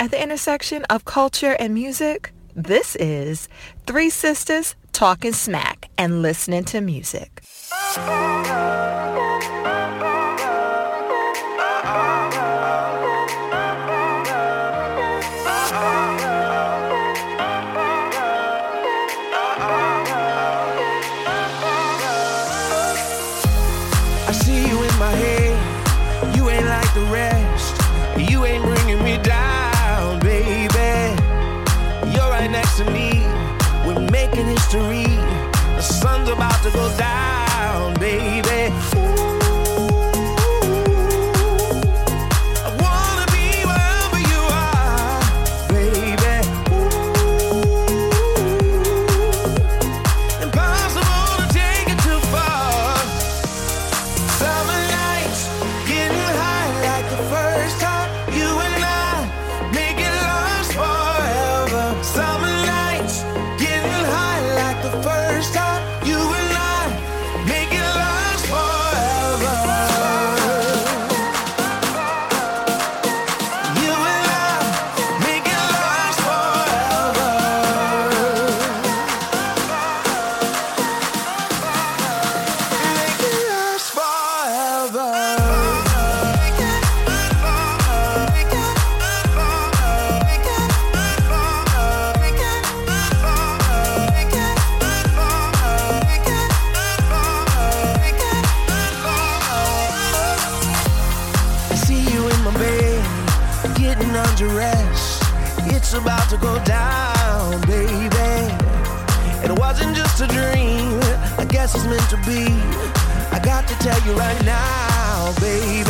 At the intersection of culture and music, this is Three Sisters Talking Smack and Listening to Music. Be. I got to tell you right now, baby.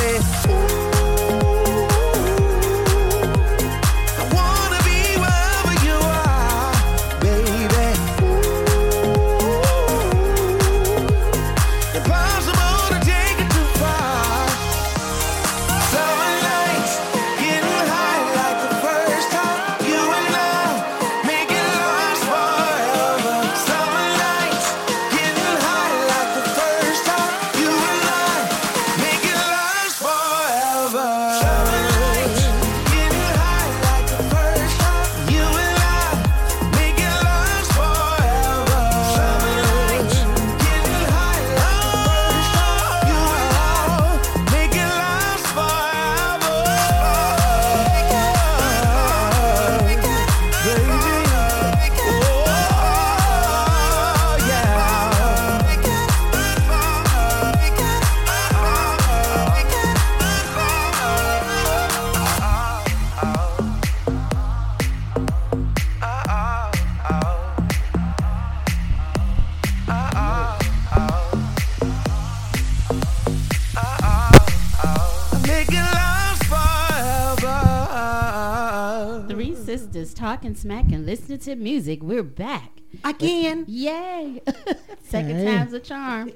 Talking smack and listening to music. We're back. Again. Yay. Second Hey. time's a charm.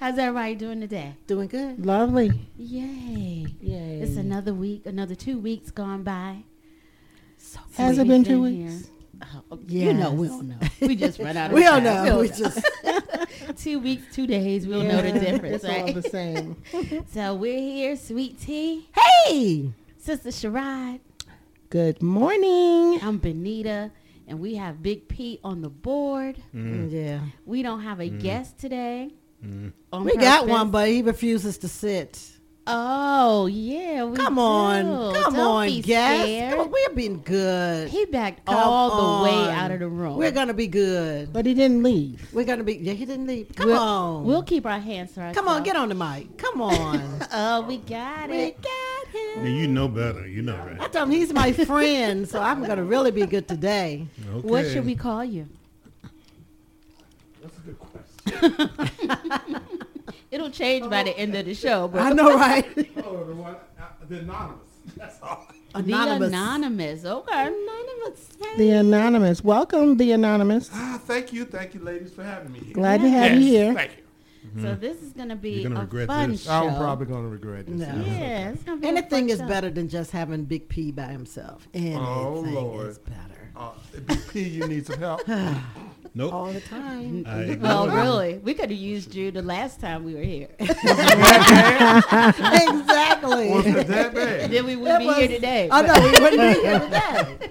How's everybody doing today? Doing good. Lovely. Yay. Yay. It's another week, another two weeks gone by. So Has it been we've two here. weeks? Oh, You know, we Yes. don't know. We just run out of We don't know. We We don't just two weeks, two days, we'll know the difference, It's all the same. So we're here, Sweet Tea, hey. Sister Sherrod, Good morning. I'm Benita, and we have Big P on the board. Mm. Mm. Yeah. We don't have a mm. guest today. on We got one, but he refuses to sit. Oh yeah, we Come do. on, come Don't on, be guest. scared. Come on, we're being good. He backed Come all the way out of the room. We're gonna be good. But he didn't leave. We're gonna be. Yeah, he didn't leave. Come we'll, on. We'll keep our hands to ourselves. Come on, get on the mic. Come on. Oh, we got we it. got him. Now, you know better. You know, right? I told him he's my friend, so I'm gonna really be good today. Okay. What should we call you? That's a good question. It'll change by the end of the show, but I know, right? oh, the one, uh, the anonymous. That's all. the Anonymous. anonymous. Okay. Anonymous. The Anonymous. Welcome, The Anonymous. Ah, thank you, thank you, ladies, for having me here. Glad to have yes, you here. Thank you. So this is gonna be gonna a regret fun this. show. I'm probably gonna regret this. No. Yeah, it's gonna be a Anything fun is show. better than just having Big P by himself. Anything Oh, Lord. is better. Uh, P, you need some help. Nope. All the time. I Well, him. really, we could have used you the last time we were here. exactly. exactly. Was it that bad? Then we would be was- here today. I but- know we wouldn't be here today.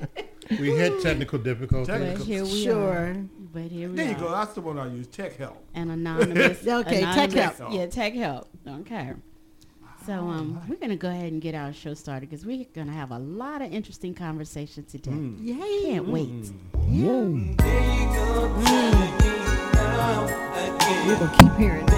We had technical difficulties. But here we Sure. are. But here we There are. you go. That's the one I use. Tech help. And anonymous. Okay, tech help. Yeah, tech help. Okay. So um, we're gonna go ahead and get our show started because we're gonna have a lot of interesting conversations today. Yay. Can't wait. Yay. We're going to keep hearing it.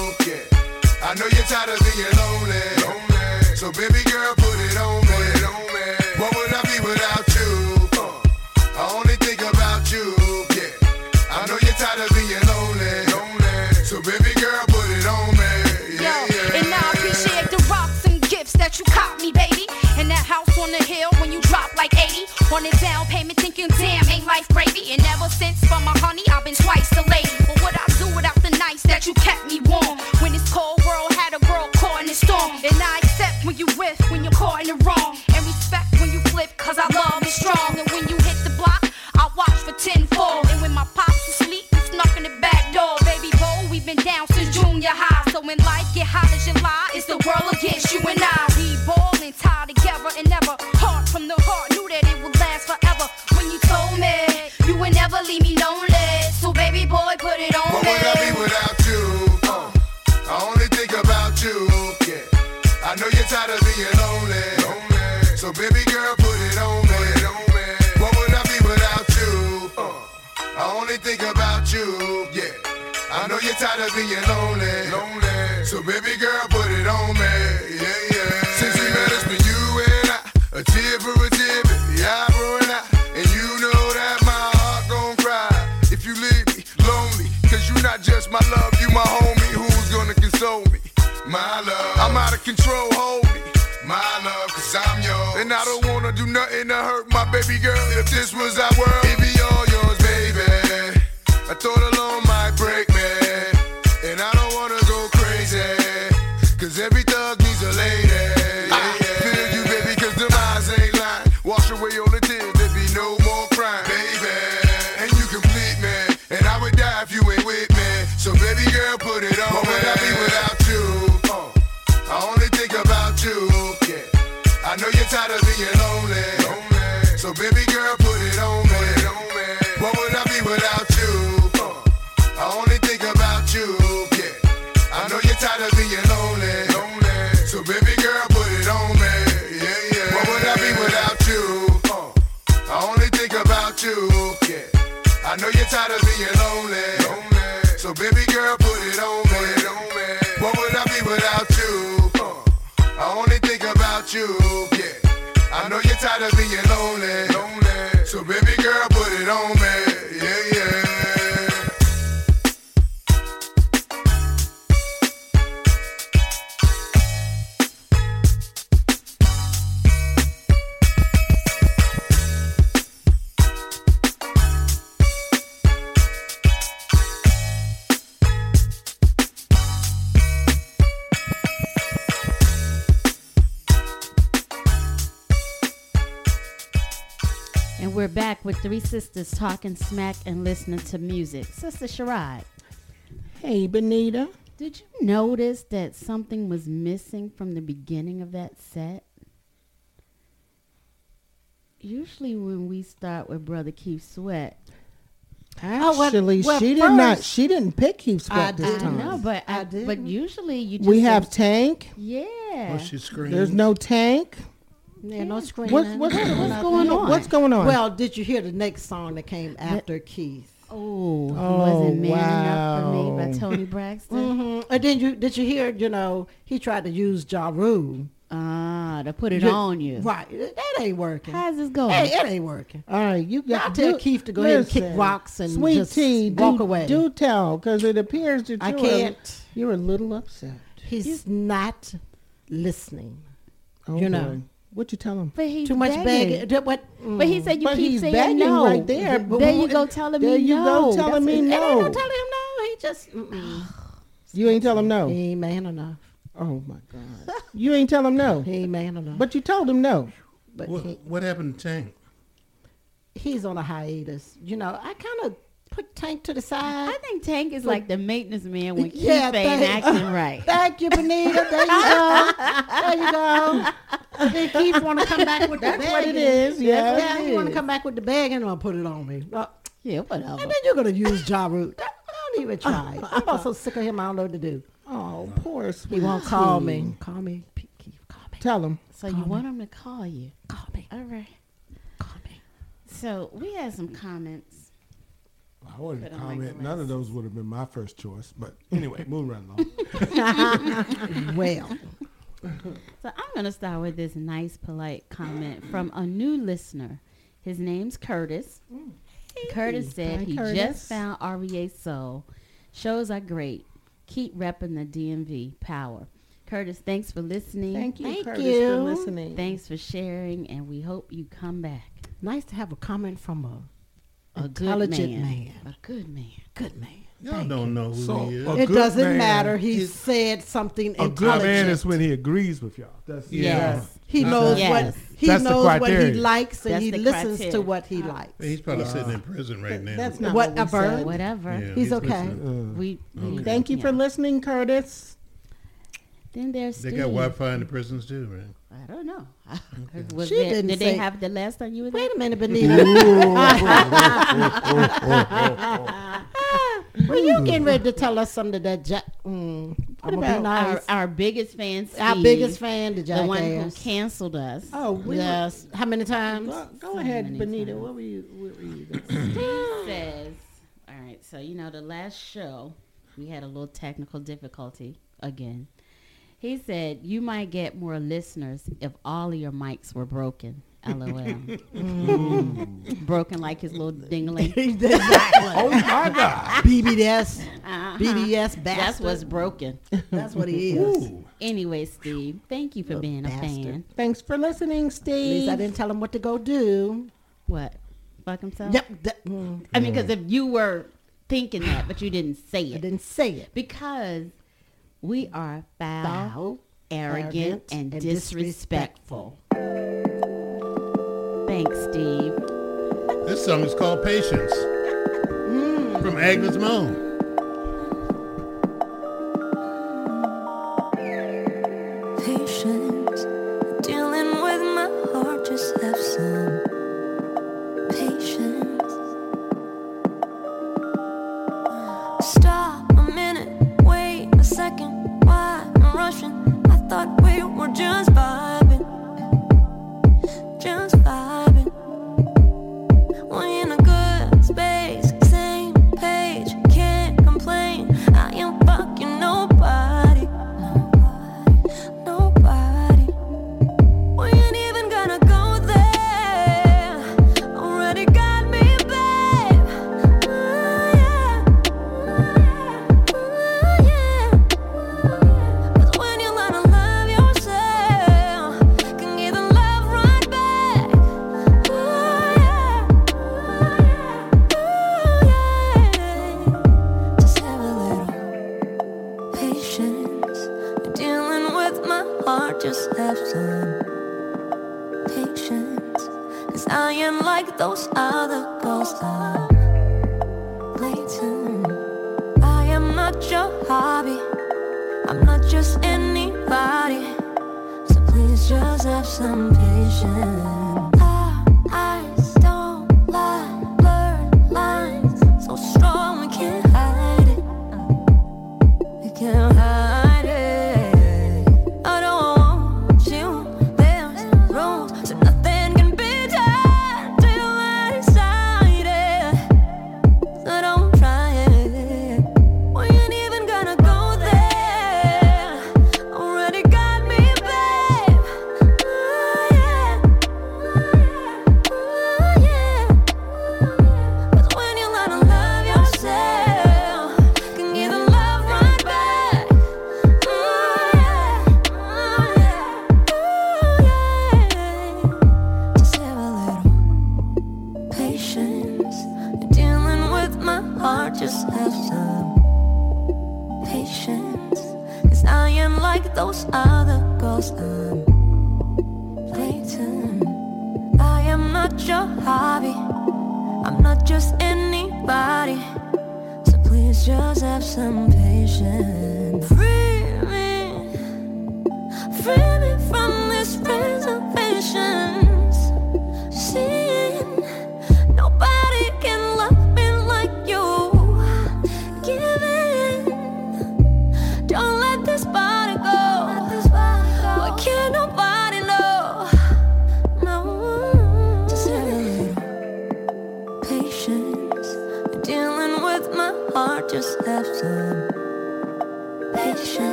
Yeah. I know you're tired of being lonely. lonely. So baby girl, put it on me. What would I be without you? Uh, I only think about you. Yeah. I know you're tired of being lonely. lonely. So baby girl, put it on me. Yo, Yeah, yeah. and I appreciate the rocks and gifts that you caught me, baby. And that house on the hill when you drop like 80. On a down payment, thinking, damn, ain't life gravy. And ever since for my honey, I've been twice the lady. Nights that you kept me warm? When this cold world had a girl caught in the storm. And I accept when you riff, when you're caught in the wrong. And respect when you flip, cause I love is strong. And when you hit the block, I watch for tenfold. And when my pops asleep, I snuck in the back door. Baby boy, we've been down since junior high. So when life get hot as July, it's the world against you and I. We ballin' tied together and never heart from the heart. Knew that it would last forever. When you told me you would never leave me lonely. So baby boy, put it on me. Know tired of being lonely. lonely. So baby girl, put it on me. Yeah, yeah. Since we met, it's been you and I. A tear for a tear, baby, eyebrow and I. And you know that my heart gon' cry if you leave me lonely. Cause you not just my love, you my homie. Who's gonna console me? My love. I'm out of control, hold me. My love, cause I'm yours. And I don't wanna do nothing to hurt my baby girl. If this was our world, it'd be all yours, baby. I thought back with three sisters talking smack and listening to music. Sister Sharad, Hey, Benita. did you notice that something was missing from the beginning of that set? Usually, when we start with Brother Keith Sweat, Oh, well- Actually, well, she did not. She didn't pick Keith I Sweat this I didn't. time. know, but I, I but didn't. usually you just We have Tank. yeah. Well, she screamed. There's no Tank. Yeah, no screaming. What's what's, What's what's going on? What's going on? Well, did you hear the next song that came after Keith? oh, he Oh, wasn't man enough for me by. Toni Braxton. hmm And then you did you hear? You know, he tried to use Ja Rule. Ah, to put it You- on you. Right, that ain't working. How's this going? Hey, it ain't working. All right, you got. I'll tell do- Keith to go ahead and kick rocks and Sweet just tea, walk do, away. Do tell, because it appears that I you're can't. A, you're a little upset. He's not listening. Oh, You know. Boy. what you tell him? but he's Too much begging. begging. That What? But he said you But keep he's saying begging no. right there. But there you go telling there me you no. go telling That's- me And no. ain't no telling him no. He just. Mm-mm. You ain't tell him no. He ain't man enough. Oh my God. You ain't tell him no. He ain't man enough. But you told him no. but What, he, what happened to Tank? he's on a hiatus. You know, I kind of put Tank to the side. I think Tank is like the maintenance man when Keith ain't acting right. Thank you, Benita. There you go. There you go. Then Keith want to come back with the bag. That's what it is. Yeah, yeah, he want to come back with the bag and I'm gonna put it on me. Well, Yeah, whatever. and then you're gonna use Ja Rule. Don't even uh, try. I'm also sick of him. I don't know what to do. Oh, poor sweet. He won't call me. Call me. Keith, call me. Tell him. So you want him to call you? Call me. All right. Call me. So we had some comments. I wouldn't Put comment. None of those would have been my first choice. But anyway, moving right along. Well, So I'm going to start with this nice, polite comment from a new listener. His name's Curtis. Curtis said Hi, he Curtis. just found REA Soul. Shows are great. Keep repping the DMV power. Curtis, thanks for listening. Thank you, Thank Curtis, you. for listening. Thanks for sharing, and we hope you come back. nice to have a comment from a A good man. man. A good man. good man. Y'all Thank don't know who So, he is. uh, It doesn't man matter. He said something A intelligent. good man is when he agrees with y'all. That's Yeah. Yes. He Uh-huh. knows Yes. what he That's knows what he likes and That's he the listens to what he likes. He's probably sitting in prison right now. That's not What- what, we said. Whatever. Yeah, He's okay. listening. We, we- Thank you for listening, Curtis. Then there's They Steve. got Wi-Fi in the prisons too, right? I don't know. Was She there- didn't did say- they have the last time you were there? Wait a minute, Benita. well, you getting ready to tell us something that Jack? Mm, I'm gonna Our, our biggest fan, Steve, Our biggest fan, the the one who canceled us. Oh, we yes. How many times? Go, go So ahead, many Benita. times. What were you? What were you? Steve says, all right, so you know the last show we had a little technical difficulty again. He said you might get more listeners if all of your mics were broken. LOL. broken like his little dingling. exactly. Oh my God! BBS, Uh-huh. BBS bastard. That's what's broken. That's what he is. Ooh. Anyway, Steve, thank you for Little being a bastard. fan. Thanks for listening, At Steve. least I didn't tell him what to go do. What? Fuck himself? Yep. that- mm, I mean, because if you were thinking that, but you didn't say I it. didn't say it. Because we are foul, Foul, arrogant, arrogant, and, and disrespectful. Thanks, Steve. This song is called Patience hmm. from Agnes Moan. Patience, second. Why I'm rushing? I thought we were just vibing,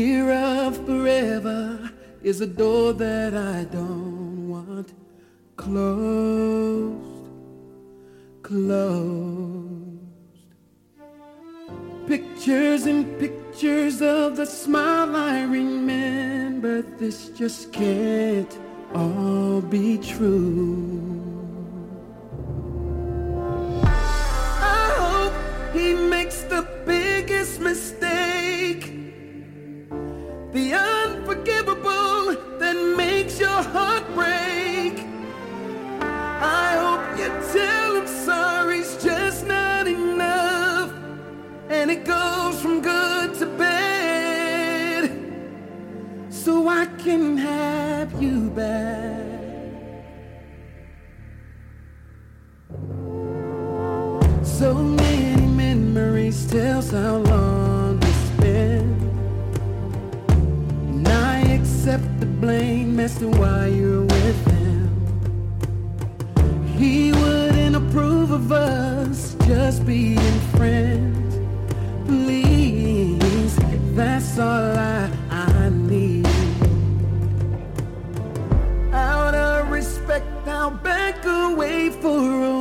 fear of forever is a door that I don't want closed, closed. Pictures and pictures of the smile I remember. This just can't all be true. I hope he makes the biggest mistake can have you back. So many memories tells how long it's been. And I accept the blame as to why you're with him. He wouldn't approve of us just being friends. Please, that's all I wait for a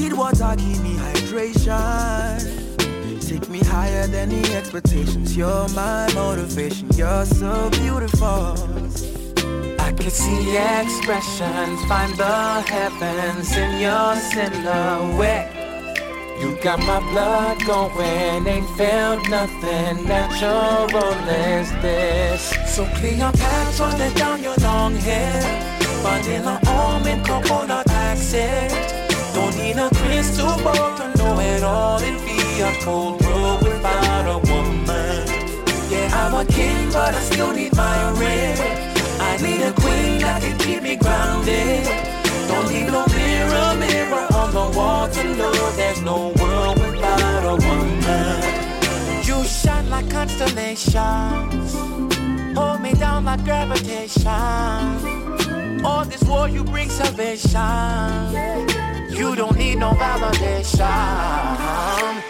Need water, give me hydration. Take me higher than the expectations. You're my motivation. You're so beautiful. I can see expressions, find the heavens in your silhouette. You got my blood going, ain't felt nothing natural as this. So run it down your long hair. Vanilla almond, coconut accent. Don't a crystal ball to know it all. It'd be a cold world without a woman. Yeah, I'm a king, but I still need my ring. I need a queen that can keep me grounded. Don't need no mirror, mirror on the wall to know there's no world without a woman. You shine like constellations, hold me down like gravitation. All this war, you bring salvation. You don't need no validation.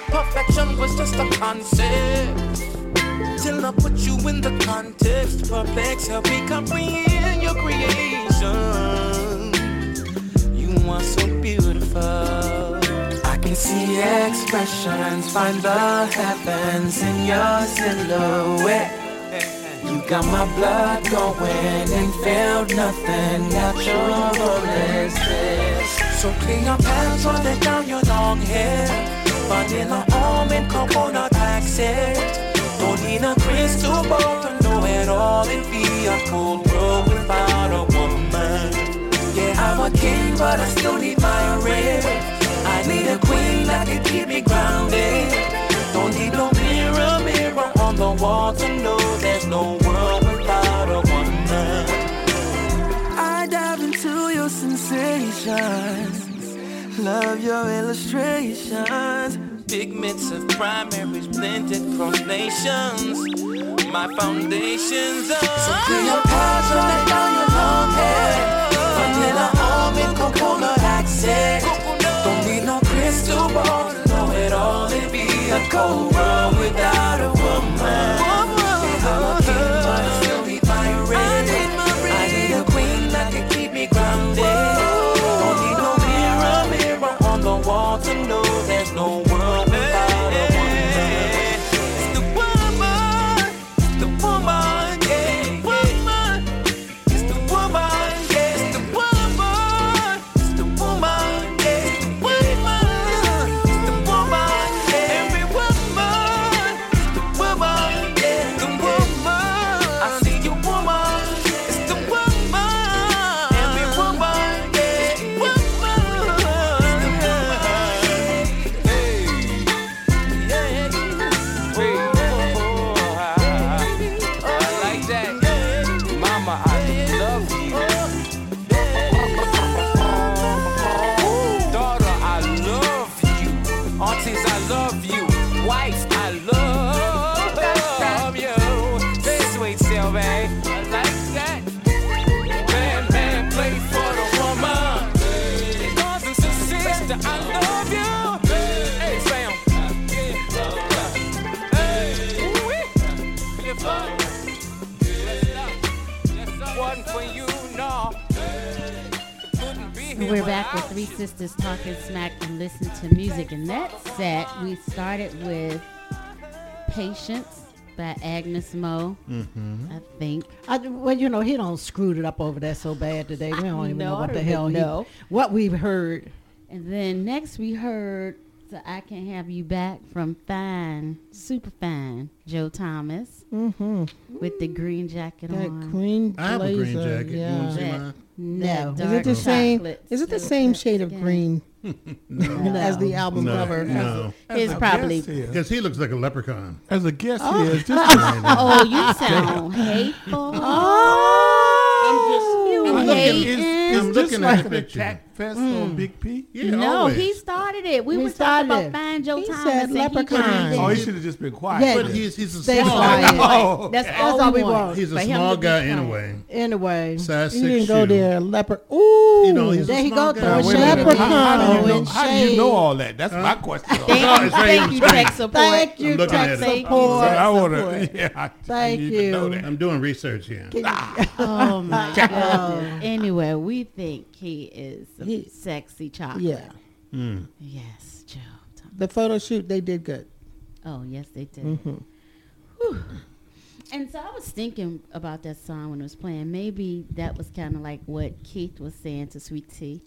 Perfection was just a concept. Till I put you in the context, perplex, help me comprehend your creation. You are so beautiful. I can see expressions, find the heavens in your silhouette. You got my blood going and felt nothing natural as this. So clean your pants, run it down your long hair. but Vanilla almond, coconut accent. Don't need a crystal ball to know it all. It'd be a cold world without a woman. Yeah, I'm a king, but I still need my ring. I need a queen that can keep me grounded. The wall to know there's no world without a woman. I dive into your sensations. Love your illustrations. Pigments of primaries blended across nations. My foundations are. So clear your paths, run it down your long hair. Vanilla almond, coconut accent. Don't need no crystal ball to know it all. It'd be a cold world without a We're Three Sisters Talking Smack and Listen to Music. And that set, we started with Patience by Agnes Mo, Mm-hmm. I think. I, well, you know, he don't screwed it up over there so bad today. We don't even know, know what the hell even he, know. what we've heard. And then next we heard So I Can Have You Back from Fine, Super Fine, Joe Thomas Mm-hmm. with the green jacket That on. green I have a green blazer, jacket. You wanna see mine? No, Is it the same? Is it the same shade of skin. green as the album No, cover? no. His probably. Because he looks like a leprechaun. As a guest oh. he is. just Oh, you sound hateful. Oh, I'm You looking, hating. it's, I'm just looking like at an the picture. Attack Fest on mm. Big P? Yeah, no, always. he started it. We He were talking started about. Find Your He Time. said and said he leprechaun. Oh, he should have just been quiet. Yeah. But he's he's a Stay small guy. Oh, That's okay. all, all we we want. want. He's a for him small guy quiet. anyway. Anyway, Size you didn't go shoe. there, leopard. Ooh, You know, he's a there he small go. guy. Now, a shade. How, how do you know, how do you know all that? That's my question. Oh, it's right Thank you, on the tech support. Thank you, I'm tech at it. Thank you, support. I want to. Thank I need to know you. I'm doing research here. Oh my god. Anyway, we think he is a He- sexy chocolate. Yeah, Mm. Yes, Joe. the photo shoot they did good. Oh yes, they did. Mm-hmm. And so I was thinking about that song when it was playing. Maybe that was kind of like what Keith was saying to Sweet Tea.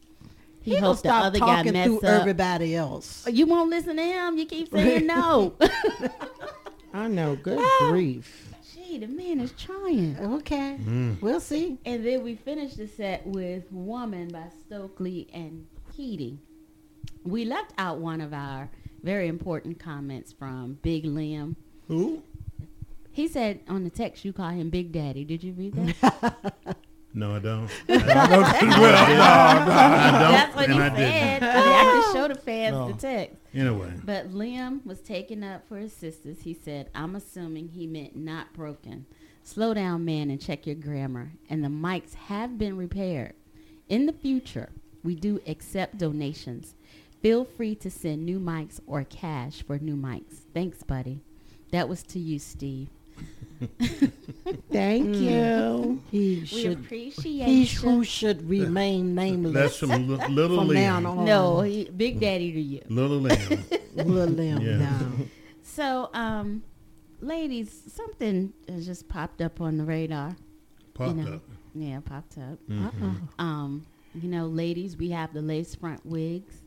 He, He don't hopes the stop other guy talking mess through up. everybody else. You won't listen to him. You keep saying no. I know. Good grief. Gee, the man is trying. Okay, mm. we'll see. And then we finished the set with "Woman" by Stokley and Keating. We left out one of our very important comments from Big Liam. Who? He said on the text you call him Big Daddy. Did you read that? No, I don't. well, no, I don't. That's what and he I said. didn't. I, mean, I can show the fans No. the text. Anyway, But Liam was taken up for his sisters. He said, I'm assuming he meant not broken. Slow down, man, and check your grammar. And the mics have been repaired. In the future, we do accept donations. Feel free to send new mics or cash for new mics. Thanks, buddy. That was to you, Steve. Thank you. He We should. appreciate He you. who should remain nameless. that's from Li- Little from now Liam. on. No, he, Big Daddy to you. Little Liam. Little Lim Yeah. now. So, um, ladies, something has just popped up on the radar. Popped you know, up. Yeah, popped up. Mhm. Um, you know, ladies, we have the lace front wigs.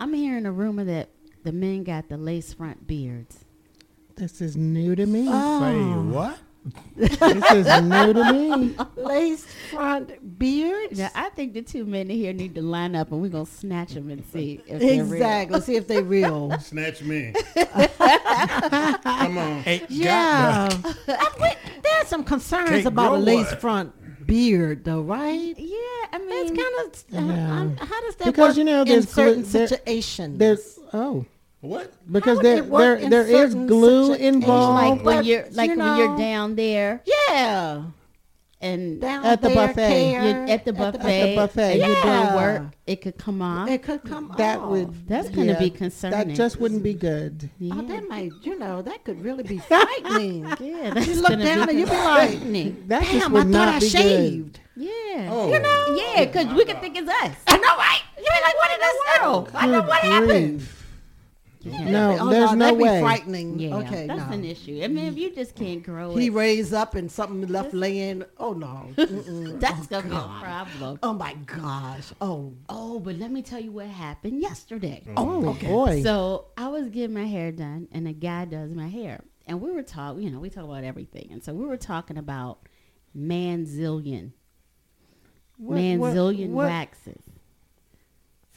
I'm hearing a rumor that the men got the lace front beards. This is new to me. Say oh. what? This is new to me. Lace front beards. Now, I think the two men in here need to line up, and we're gonna snatch them and see if they're real. Exactly. See if they real. Snatch me. Come on. Ain't Yeah. got I There's some concerns Can't about a grow lace one. front beard, though, right? Yeah, I mean, It's kind of. Yeah. Um, how does that Because, work you know, in there's certain glu- there- situations? there's- oh. What? Because there there there is glue involved. like when you're like you when you're down there Yeah. and Down At the there, buffet. care, you're at the buffet, buffet. you're doing Yeah. work, it could come off. It could come That off. would That's gonna yeah, be concerning. That just wouldn't be good. yeah. Oh, that might, you know, that could really be frightening. yeah, that's you look down be and you be like, concerning. That just damn, I would thought not I be shaved. Yeah. Oh. You know? Yeah, because we could think it's us. I know, right? You be like, what in the world? I know what happened. Grief. No, Oh, there's no that'd way. Be frightening. Yeah, okay, that's no. an issue. I mean, if you just can't grow He it, raised up and something left laying. Oh no. That's oh, gonna be a problem. Oh my gosh. Oh. Oh, but let me tell you what happened yesterday. Oh, Oh boy. So I was getting my hair done, and a guy does my hair, and we were talking. You know, we talk about everything, and so we were talking about manzillion, What- what- manzillion what- waxes.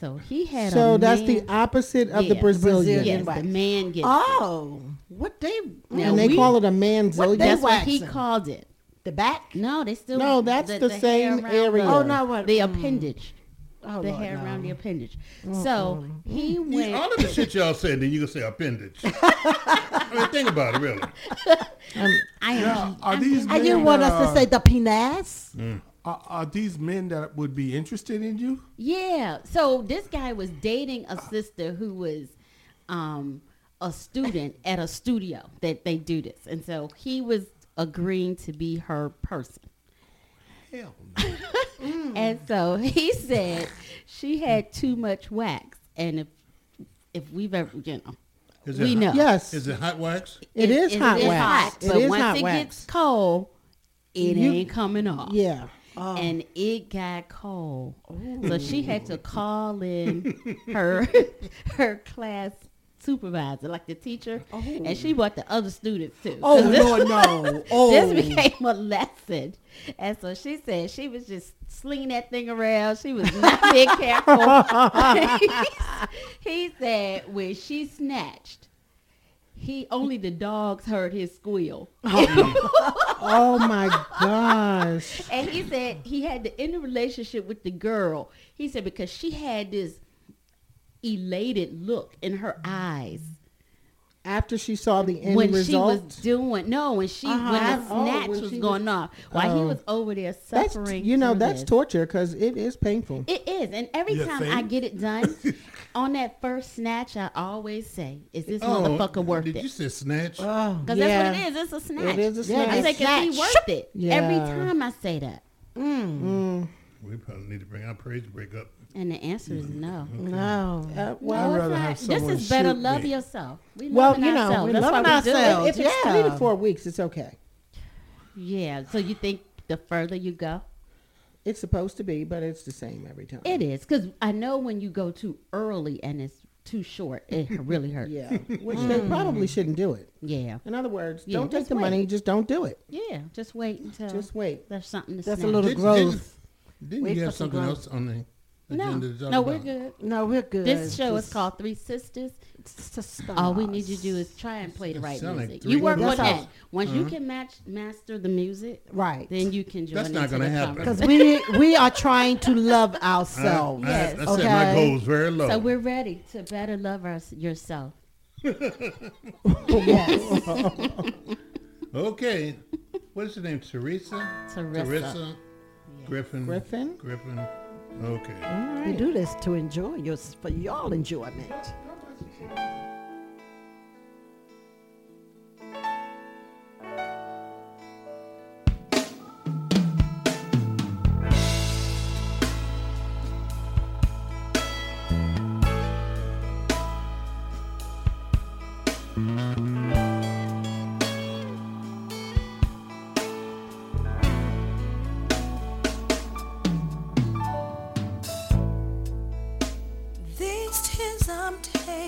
So he had. So a that's man, the opposite of the Yeah, Brazilian. Yes, wax. the man gets. Oh. What they Now and they we- call it a What manzillion. they That's what he called it. the back? No, they still. No, that's the hair same area. The, Oh no, what the mm. appendage. Oh, the Lord, hair no. around the appendage. So he You- went. all of the shit y'all said, then you can say appendage. I mean, think about it, really. I am. Now, are these And men you want that us to say the penis? Are, are these men that would be interested in you? Yeah. So this guy was dating a sister who was um, a student at a studio that they do this, and so he was agreeing to be her person. Hell no. And so he said she had too much wax, and if if we've ever, you know, Is we it know. hot- Yes. Is it hot wax? It is hot wax. it's wax. hot, It but is once hot it wax. gets cold, it You- ain't coming off. Yeah. Oh. and it got cold. So she had to call in her her class supervisor, like the teacher, oh. and she brought the other students too. Oh this- Lord, no. Oh. This became a lesson, and so she said she was just slinging that thing around. She was not being careful. he said when she snatched, he only the dogs heard his squeal. Oh Oh my gosh. And he said he had to end the relationship with the girl. He said because she had this elated look in her eyes After she saw the end when result. she was doing no when she Uh-huh. when the Oh, snatch when was she going was- off while he Oh. was over there that's suffering. you know that's this. torture because it is painful. It is, and every You time I get it done, on that first snatch, I always say, "Is this Oh, motherfucker worth did it?" you say snatch? Oh, Because that's what it is. It's a snatch. It is a snatch. I say, "Is he worth it?" Every time I say that, We probably need to bring our praise break up. And the answer is no. No. Uh, I'd well, it's rather not. have this is better. shoot Love me. yourself. We well, you know, ourselves. we're That's loving why we do it. ourselves. If it's three to four weeks, it's okay. Yeah. So you think the further you go, It's supposed to be, but it's the same every time. it is because I know when you go too early and it's too short, it really hurts. Yeah, which they probably shouldn't do it. Yeah. In other words, Yeah, don't take the wait. money, just don't do it. Yeah. Just wait until Just wait. there's something to say. That's a little Didn't- growth. Didn't Wait you have something growth. else on the No, agenda to talk no, we're about? good. No, we're good. This show is called Three Sisters. Sisters. All we need you to do is try and play the It right sound like music. you work on that. Once you uh-huh. can match master the music, Right. then you can join That's not gonna happen. Because we we are trying to love ourselves. I, Yes. I set my Okay. goals very low. So we're ready to better love us yourself. yes. okay. What is your name? Teresa? Teresa. Teresa Griffin. Griffin? Griffin. Okay. We do this to enjoy your for y'all enjoyment.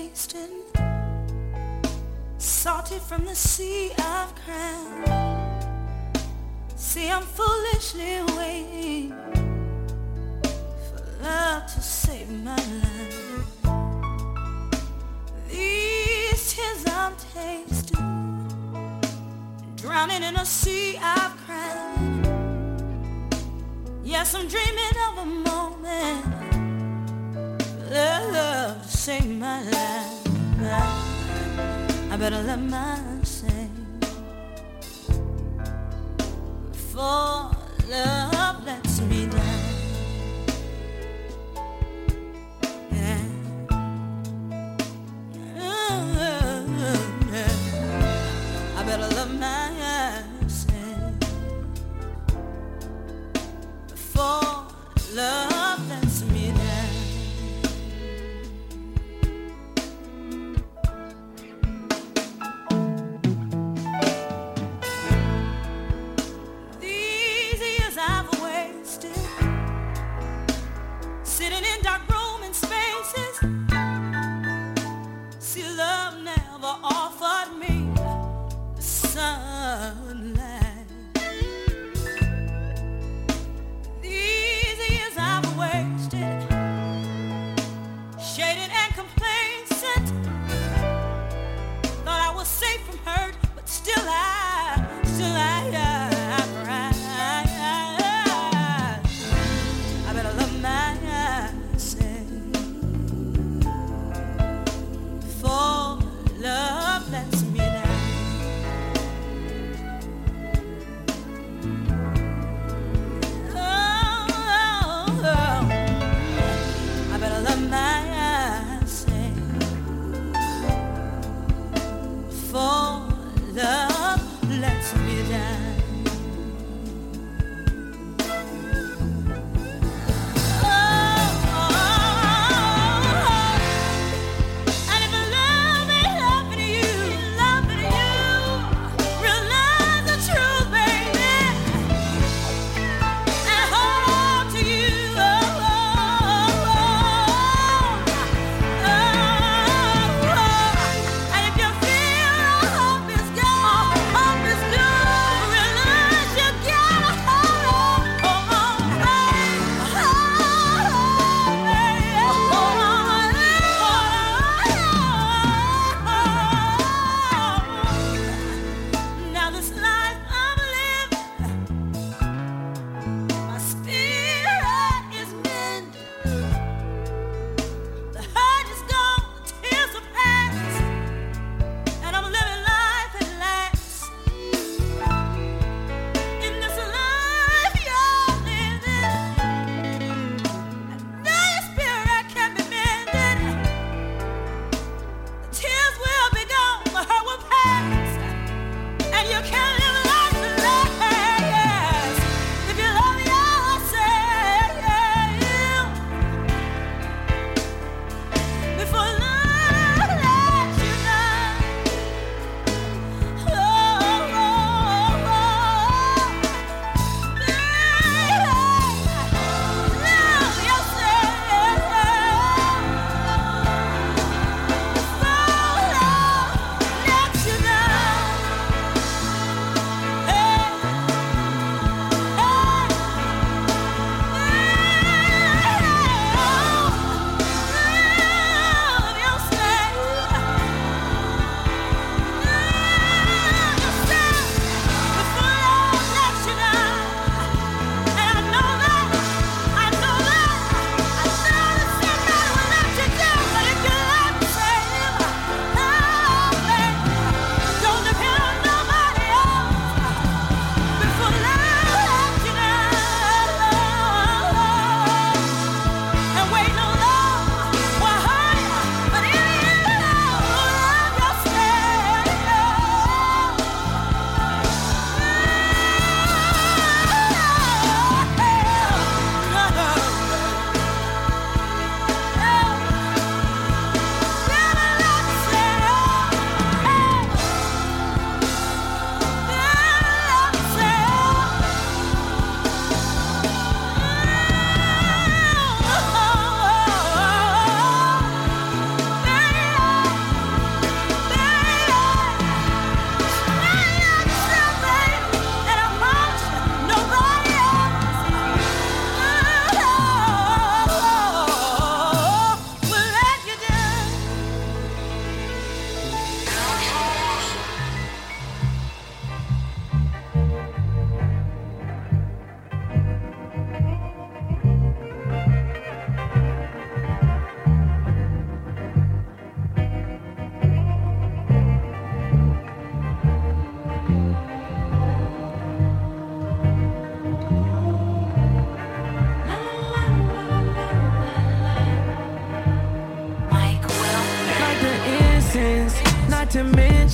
Tasting, salted from the sea I've cried. See, I'm foolishly waiting for love to save my life. These tears I'm tasting, drowning in a sea I've cried. Yes, I'm dreaming of a moment love save my life. I better let myself for love lets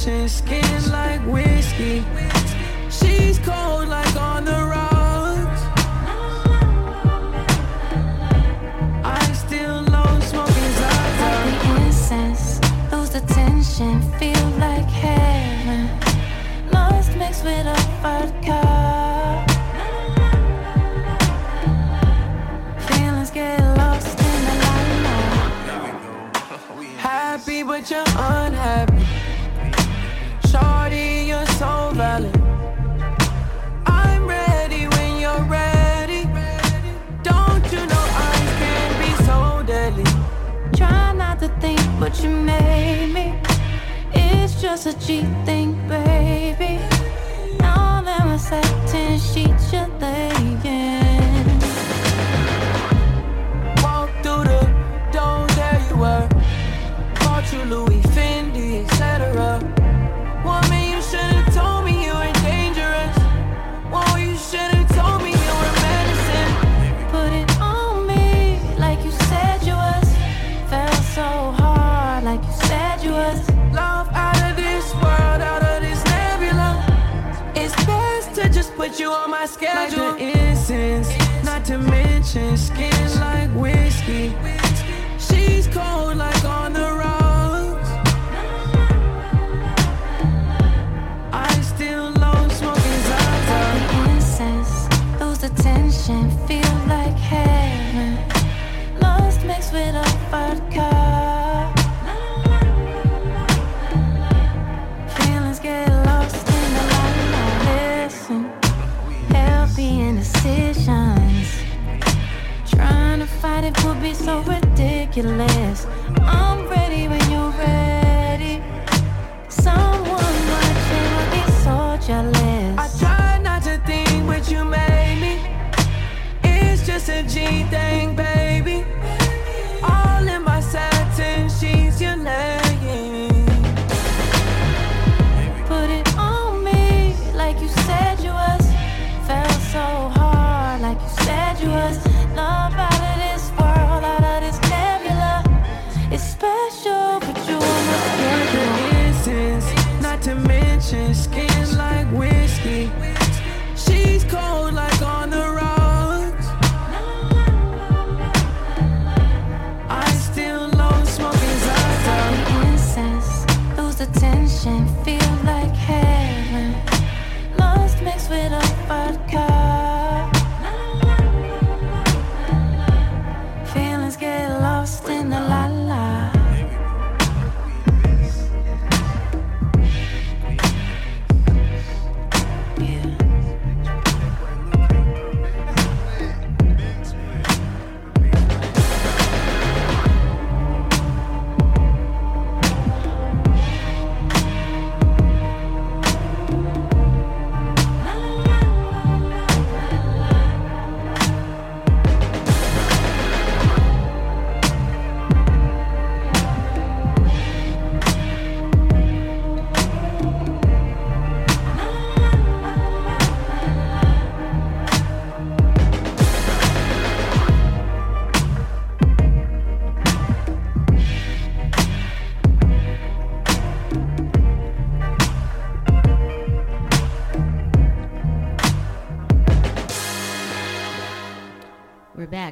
mention skin it would be so ridiculous. I'm ready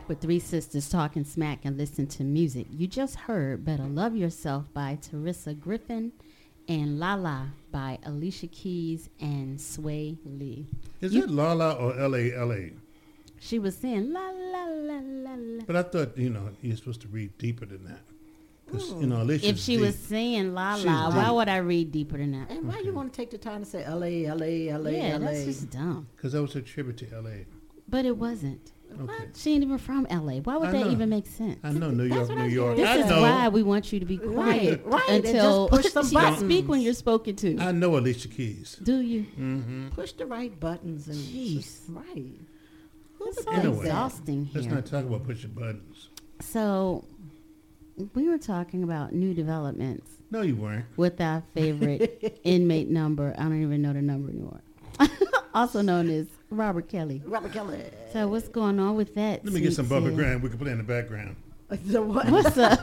with three sisters talking smack and listen to music. You just heard Better Love Yourself by Teresa Griffin and La La by Alicia Keys and Swae Lee. Is You- it Lala or L A L A? She was saying la la la la la. But I thought, you know, you're supposed to read deeper than that. 'Cause, you know, Alicia's If she deep. was saying la la, why would I read deeper than that? And why you want to take the time to say L.A., L.A., L.A., Yeah, L.A.? that's just dumb. Because that was a tribute to L.A. But it wasn't. Okay. She ain't even from LA. Why would I that know. even make sense? I know New York, New York. This I is know. why we want you to be quiet right, and just until push some you speak buttons. when you're spoken to. I know Alicia Keys. Do you? Mm-hmm. Push the right buttons and Jeez. right. It's so Anyway, exhausting here? Let's here. not talk about pushing buttons. So, we were talking about new developments No, you weren't. with our favorite inmate number. I don't even know the number anymore. also known as Robert Kelly. Robert Kelly. So, what's going on with that? Let me get some Bubba since, Graham. We can play in the background. The what? What's up?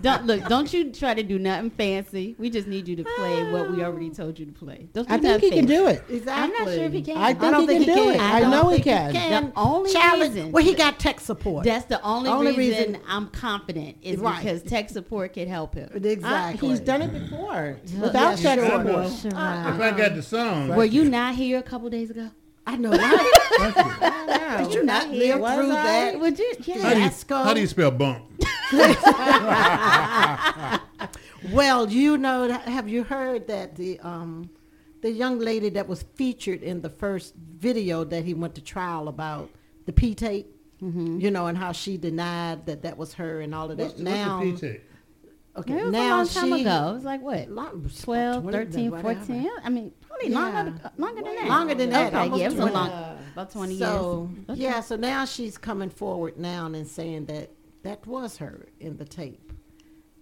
don't look. Don't you try to do nothing fancy. We just need you to play what we already told you to play. Don't do I think he nothing can do it. Exactly. I'm not sure if he can. I think don't he think can he do can. it. I I know he think he can. can. The only Challenge. reason- Well, he got tech support. That's the only, Only reason, reason- I'm confident is Right. because tech support can help him. Uh, exactly. I- he's done it before without sure. tech I support. know. Sure. If I got the song, Were you not here a couple days ago? I know, right? Did Did you not live Was through I? that? Would you? how, do Yeah. you, how do you spell bump? Well, you know, have you heard that the um, the young lady that was featured in the first video that he went to trial about the P tape, Mm-hmm. you know, and how she denied that that was her and all of that. What's, now, what's the P tape? okay, It was now a long time she ago. It was like what? Long- 12, 20, 13, 14. I mean, probably Yeah. longer, longer than that. Longer than that, Okay, yeah, it was a 20. long, about 20 so, years. Okay. yeah, so now she's coming forward now and saying that that was her in the tape.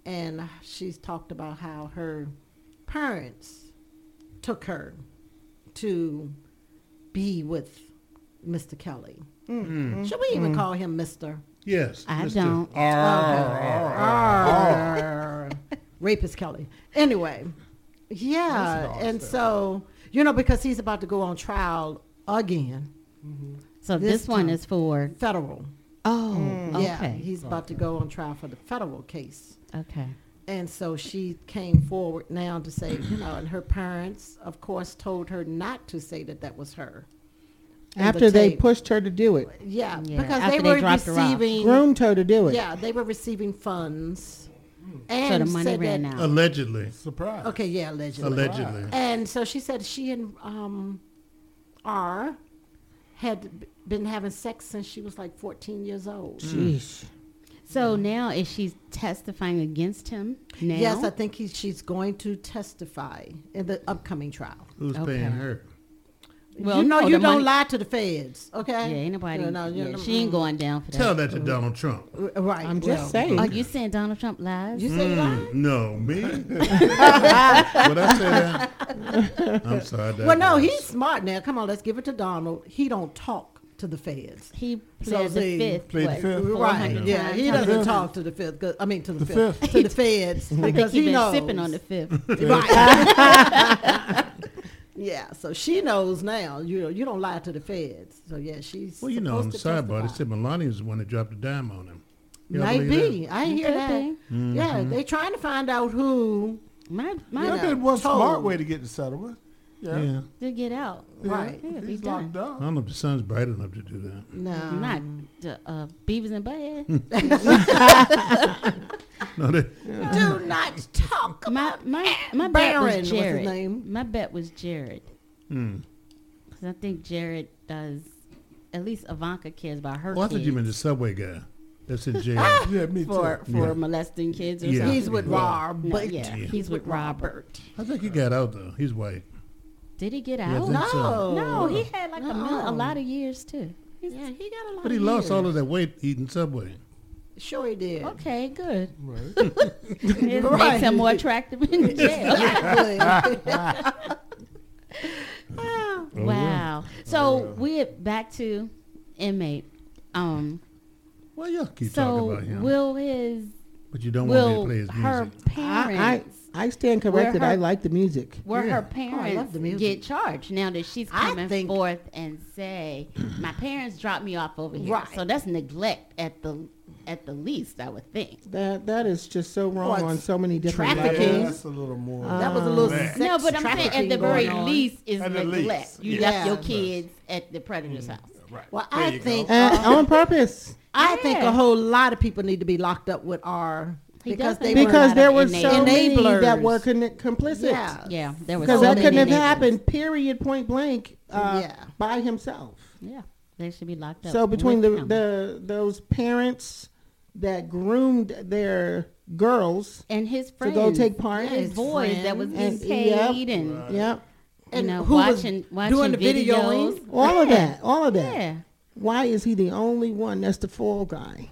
And she's talked about how her parents took her to be with Mr. Kelly. Mm. Should we even mm. call him Mr.? Yes. I Mr. don't. R- Arr. Rapist Kelly. Anyway, yeah, and so you know because he's about to go on trial again, So This this, one is for. federal. Oh, mm. Yeah, okay. he's about to go on trial for the federal case. okay. And so she came forward now to say, you know, and her parents, of course, told her not to say that that was her. in the After they pushed her to do it, yeah, Yeah, because after they they were dropped her receiving, groomed her to do it. yeah, they were receiving funds, So and the money said ran out. Allegedly. Surprise. Okay, yeah, allegedly. Allegedly. And so she said she and um, R had been having sex since she was like 14 years old. Sheesh. So now is she testifying against him now? Yes, I think he, she's going to testify in the upcoming trial. Who's Okay. paying her? Well, you know, no, you don't money- lie to the feds, okay? Yeah, ain't nobody. You know, yeah, know, she ain't going down for that. Tell that to Donald Trump. Right. I'm just well, saying. Are you saying Donald Trump lies? You say lie? Mm, no, me? Would I say that? I'm sorry. that Well, no, was- he's smart now. Come on, let's give it to Donald. He don't talk to the feds. He So pled the see- fifth. Plead the fifth. Right. Yeah, times? he doesn't talk to the feds. 'cause- I mean, to the, The feds. fifth. To the feds because he he been knows. sipping on the fifth. Right. yeah, so she knows now. You know, you don't lie to the feds. So yeah, she's Well, you know, on the supposed to sidebar, they said Melania was the one that dropped the dime on him. Y'all Might believe be. I hear that. Yeah, Mm-hmm. they trying to find out who. My my You That'd know, been one told. smart way to get the settlement. that? Yeah. Yeah. to get out. Right. Yeah, be He's done. up. I don't know if the sun's bright enough to do that. No. Not the uh, Beavis and Butthead. No, they, Do not talk my about my my bet Barron was was his Jared. name. My bet was Jared hmm. because I think Jared does. At least Ivanka cares about her Oh, I thought kids you meant the subway guy. That's in jail. Yeah, me for too. for Yeah. molesting kids or Yeah. something. He's with Yeah. Rob, No, but yeah, Yeah. he's with Robert. I think he got out though. He's white. Did he get Yeah, I out? think so. No, he had like a, mil- a No. lot of years too. He's, Yeah, he got a lot. But he of lost all of that weight eating Subway. Sure, he did. Okay, good. Right. It Right. makes him more attractive in jail. Exactly. Oh, wow. So we're back to inmate. Um. Well, y'all keep talking about him. will his but you don't want me to play his her music. I, parents I I stand corrected. her- I like the music. will Yeah. her Oh, love parents the music. get charged now that she's I coming think- forth and say my parents dropped me off over here? Right. So that's neglect at the at the least, I would think. That that is just so wrong What, on so many different trafficking? levels. That's a little more. that was a little Bad. sex no, but I'm saying at the very least is At neglect. least, You yeah. left your Yeah. kids at the predator's house. Right. Well, There I think uh, on purpose. I think a whole lot of people need to be locked up with our He because they Because not there an were so enabler. many that were con- complicit. Yeah. Yeah, there was Because so that couldn't have enablers. happened, period, point blank, uh, Yeah. by himself. Yeah, they should be locked up. So between the, the those parents that groomed their girls, and his friends to go take part. his His boys that was friends. getting And- paid yep. and yep, you And know who was watching watching doing the videos. videoing? all of that, all of that. Yeah, Why is he the only one that's the fall guy?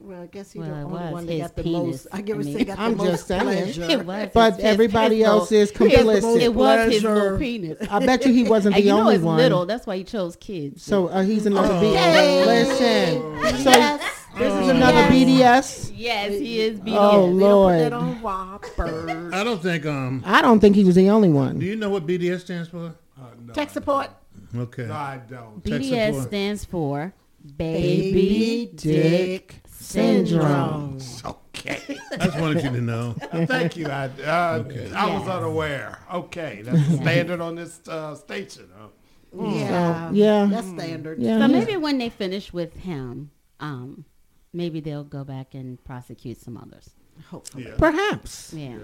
Well, I guess he's Well, the it only was one that his got the penis. most. I give I a mean- say got the I'm most just saying. it was. But everybody his else little- is complicit. It was his little penis. I bet you he wasn't the you know only it's one. little. That's why he chose kids. So uh, he's another Oh. beat. Yay. Listen, so Yes. This is Oh. another BDS? Yes, he is BDS. Oh They don't put that Lord, on Whopper. I don't think. Um. I don't think he was the only one. Do you know what BDS stands for? Uh, no, Tech support. Okay. no, I don't. Tech BDS support. stands for Baby Baby Dick Syndrome. Okay. I just wanted you to know. Thank you. I, uh, Okay. I was Yes. unaware. Okay, that's the standard on this uh, station. Huh? Yeah. yeah. That's standard. Yeah, So maybe when they finish with him, um, maybe they'll go back and prosecute some others. Hopefully. Yeah. perhaps. Yeah.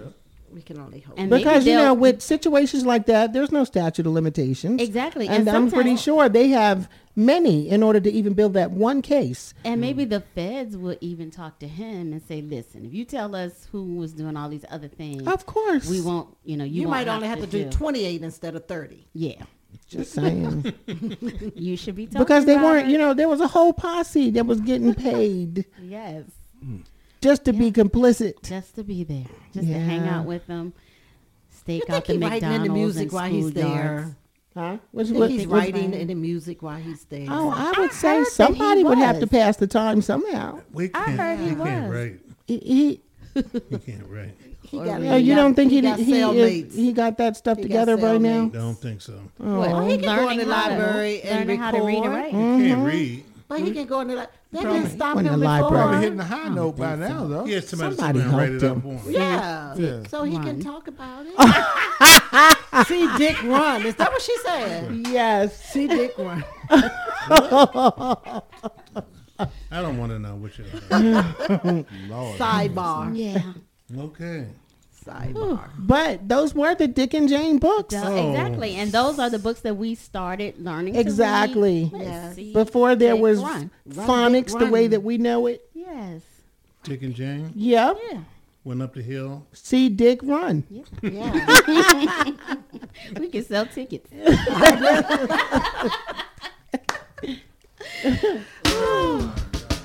We can only hope. And Because you know, with situations like that, there's no statute of limitations. Exactly. And, And I'm pretty sure they have many in order to even build that one case. And maybe mm. the feds will even talk to him and say, "Listen, if you tell us who was doing all these other things, Of course. we won't. You know, you, you won't might only have to do do 28 instead of 30. Yeah, Just saying. you should be talking because they about weren't, it. you know, there was a whole posse that was getting paid Yes, just to be complicit. just to be there, just to hang out with them, stake You out think the he writing McDonald's in the music and while he's schoolyards. there? Huh? What's, Think what- he's writing in the music while he's there. Oh, I would I say heard that he somebody would have to pass the time somehow. We I can't. heard he he can't was. write. He, he He can't write. He got, we- oh, you got- don't think he got did, he, is, he got that stuff He together by now? cellmates. Don't think so. What? he can go in learning the how to- library and learning how to read and write. Mm-hmm. Can't read. But he can go in the li- They Probably didn't stop went him to the before. Probably library. hitting the high note by now, though. He has somebody, Somebody somebody write helped it him. for. Yeah. Yeah. So he Run. can talk about it. See Dick run. Is that what she said? Yes. See Dick run. I don't want to know what you're. Lord. Sidebar. Yeah, okay. Sidebar. But those were the Dick and Jane books. Duh, Oh. exactly. And those are the books that we started learning. to read. Exactly. Yes. see. Before there Dick was Run. Run, phonics Dick, the way that we know it. Yes. Dick and Jane Yep. Yeah. went up the hill. See Dick run. Yeah. We can sell tickets.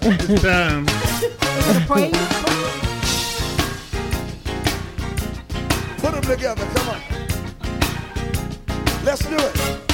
It's time. together, come on. Let's do it.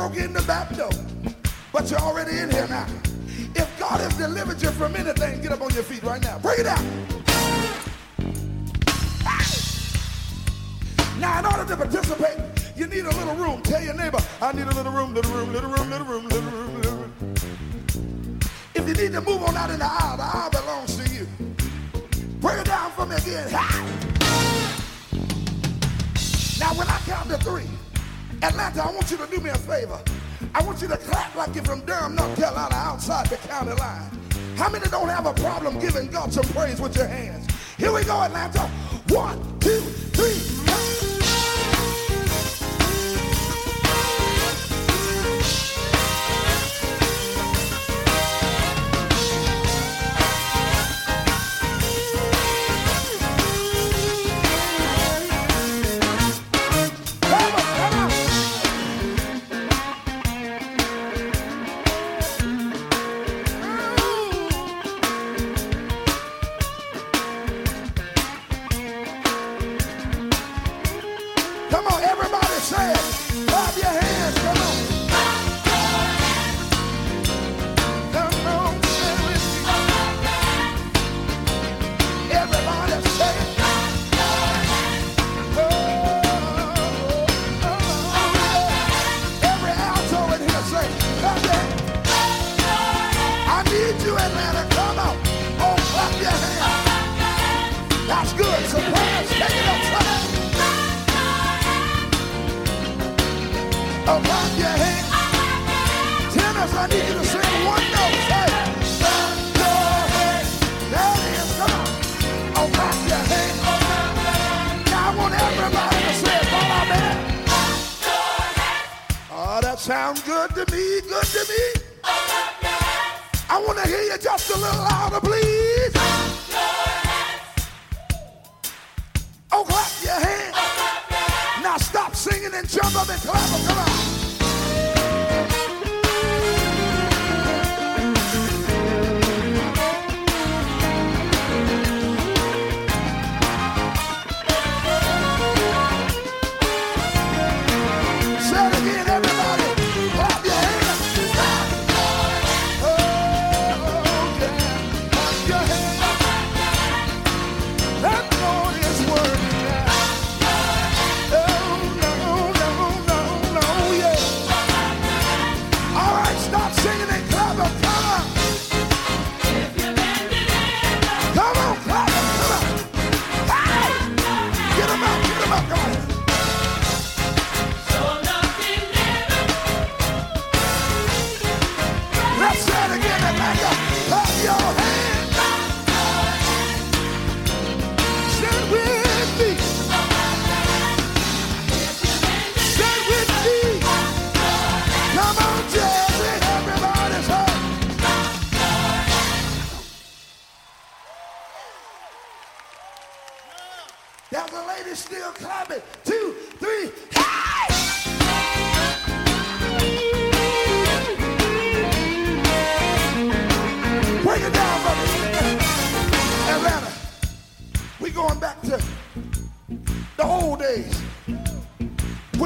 Broke in the back door, but you're already in here now. If God has delivered you from anything, get up on your feet right now. Break it down. Now, in order to participate, you need a little room. Tell your neighbor, I need a little room, little room, little room, little room, little room, little room. If you need to move on out in the aisle, the aisle belongs to you. Bring it down for me again. Now, when I count to three, Atlanta, I want you to do me a favor. I want you to clap like you're from Durham, North Carolina, outside the county line. How many don't have a problem giving God some praise with your hands? Here we go, Atlanta. One, two,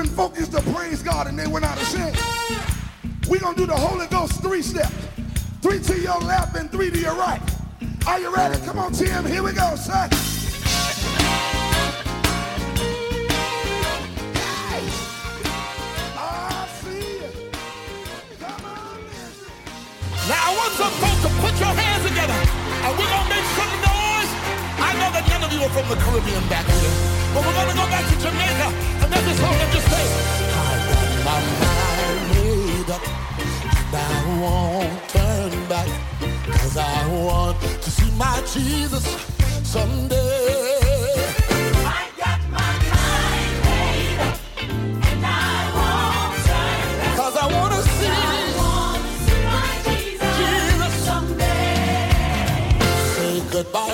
when focused to praise God and they were not ashamed. We're going to do the Holy Ghost three steps. Three to your left and three to your right. Are you ready? Come on, Tim. Here we go, son. Now I want some folks to put your hands together and we're gonna make some noise. I know that none of you are from the Caribbean back here, but we're gonna go back to Jamaica that's the song that you say. I got my mind made up. And I won't turn back. Cause I want to see my Jesus someday. goodbye.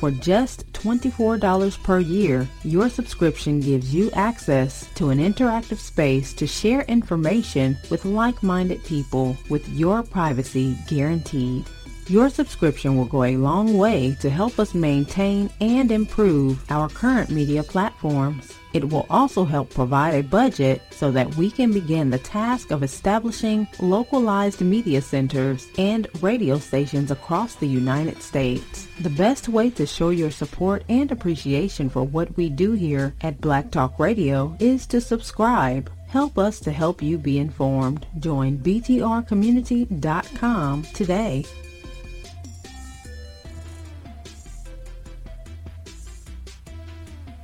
For just $24 per year, your subscription gives you access to an interactive space to share information with like-minded people with your privacy guaranteed. Your subscription will go a long way to help us maintain and improve our current media platforms. It will also help provide a budget so that we can begin the task of establishing localized media centers and radio stations across the United States. The best way to show your support and appreciation for what we do here at Black Talk Radio is to subscribe. Help us to help you be informed. Join btrcommunity.com today.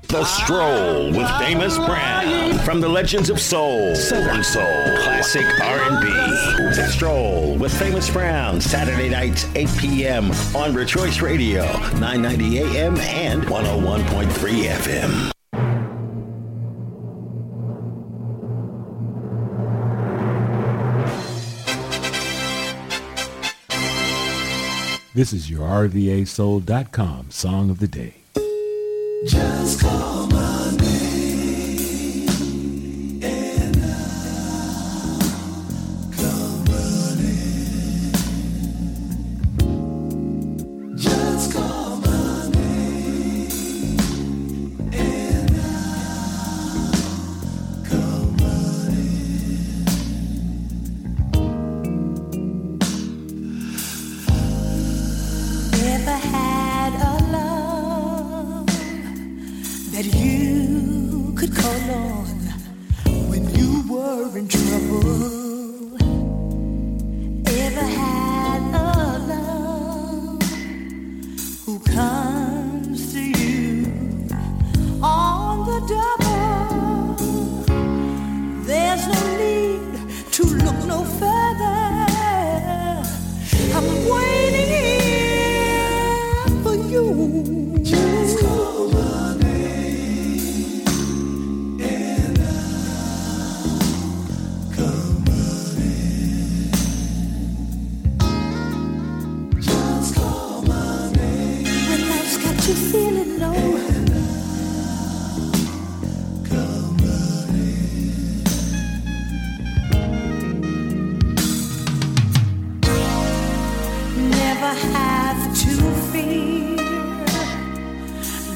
The Stroll with Famous Brown from the Legends of Soul, Southern Soul, Classic R&B. The Stroll with Famous Brown, Saturday nights 8 p.m. on Rejoice Radio, 990 a.m. and 101.3 FM. This is your RVASoul.com song of the day. Just call my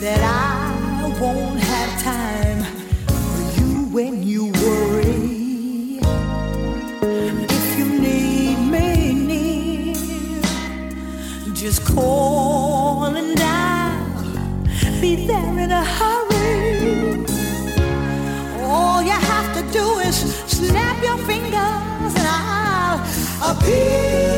that I won't have time for you when you worry. If you need me near, just call and I'll be there in a hurry. All you have to do is snap your fingers and I'll appear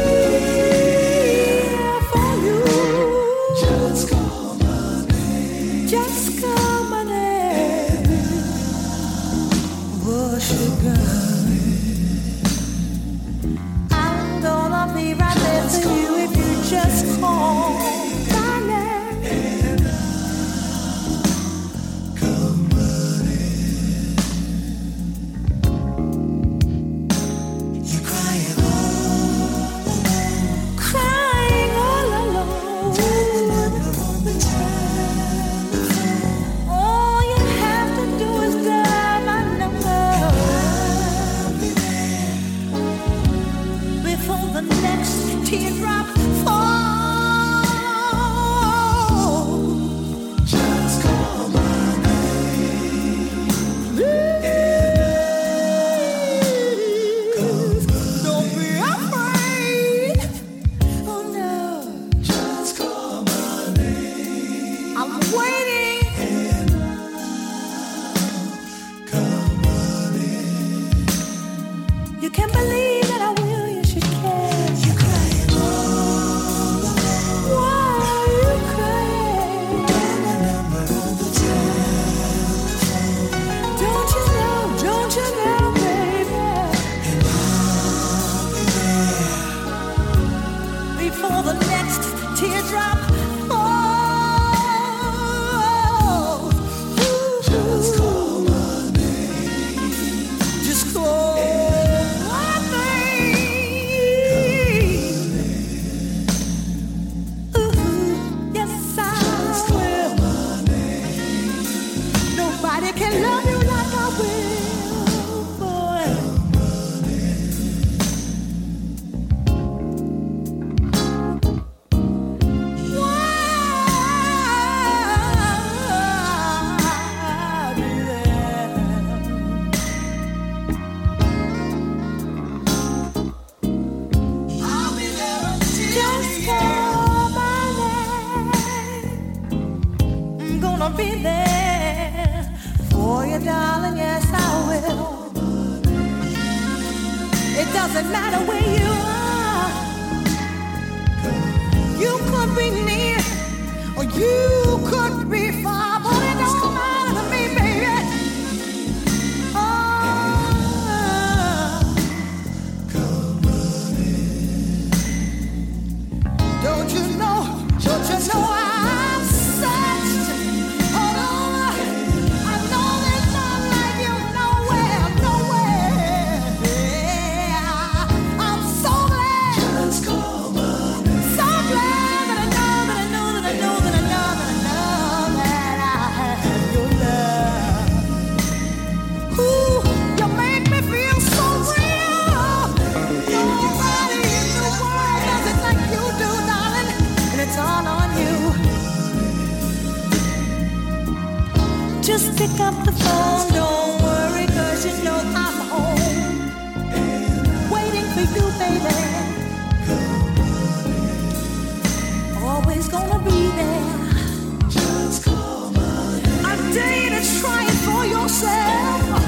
yourself,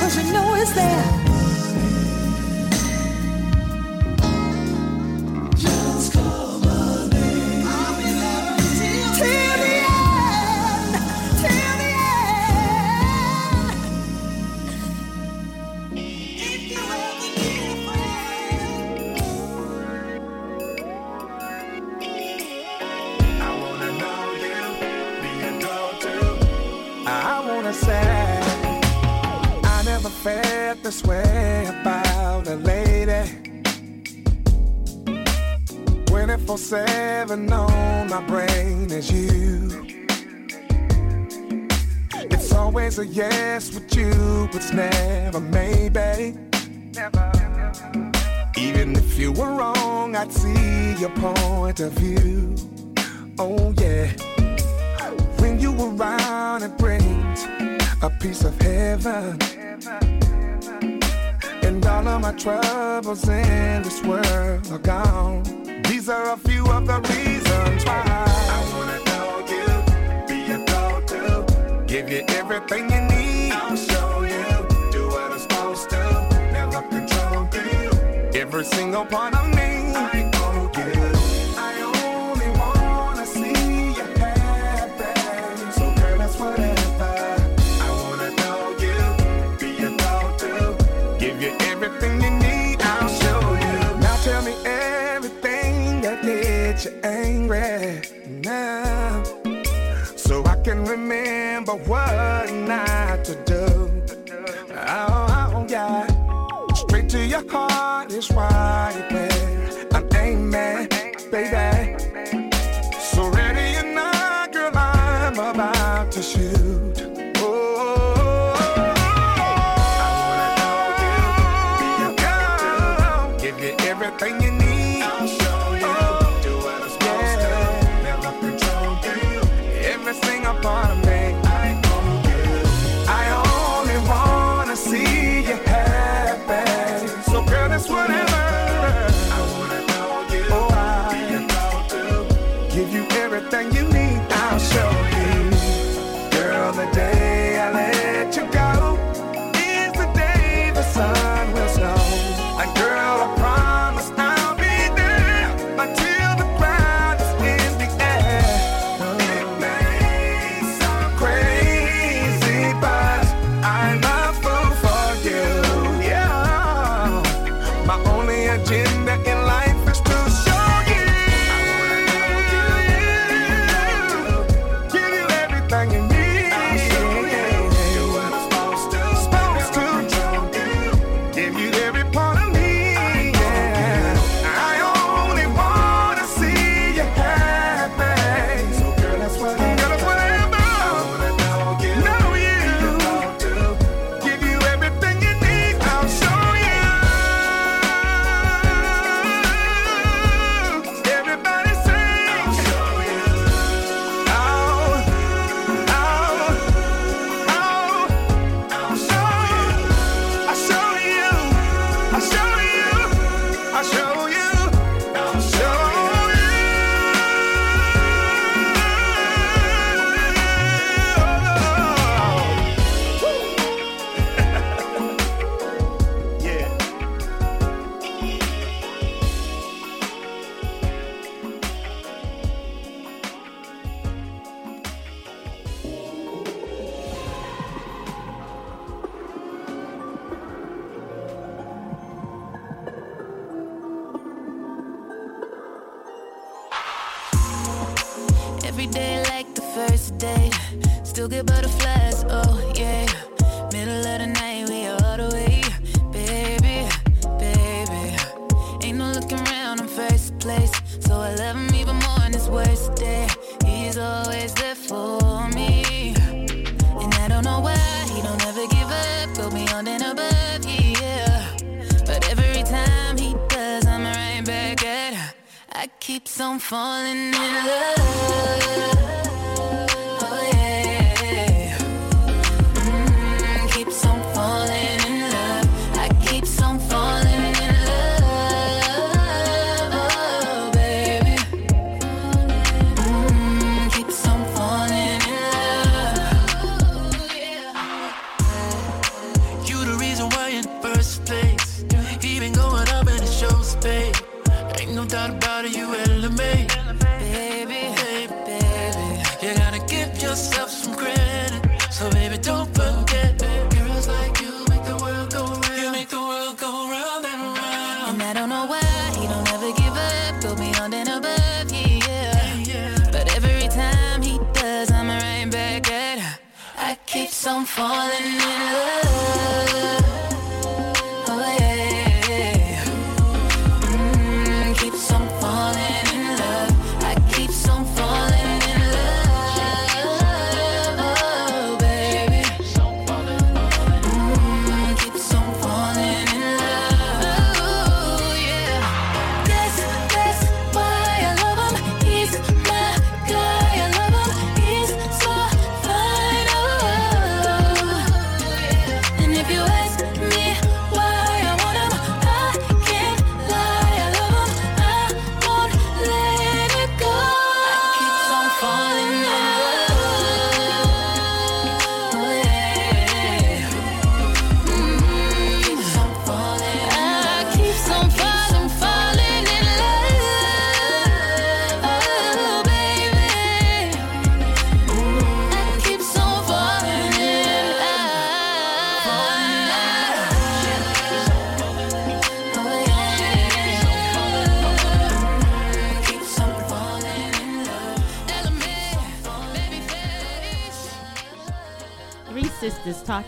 cause you know it's there. a yes with you, but it's never maybe. Never. Even if you were wrong, I'd see your point of view. Oh yeah. When you were around, it brings a piece of heaven. And all of my troubles in this world are gone. These are a few of the reasons why. give you everything you need. I'll show you, do what I'm supposed to. Never control you. Every single part of me. I only wanna see you happy. So girl, that's whatever. I wanna know you, be your dog too. Give you everything you need. I'll show you. Now tell me everything that did you angry. Now can remember what not to do. Oh, yeah. Straight to your heart is why.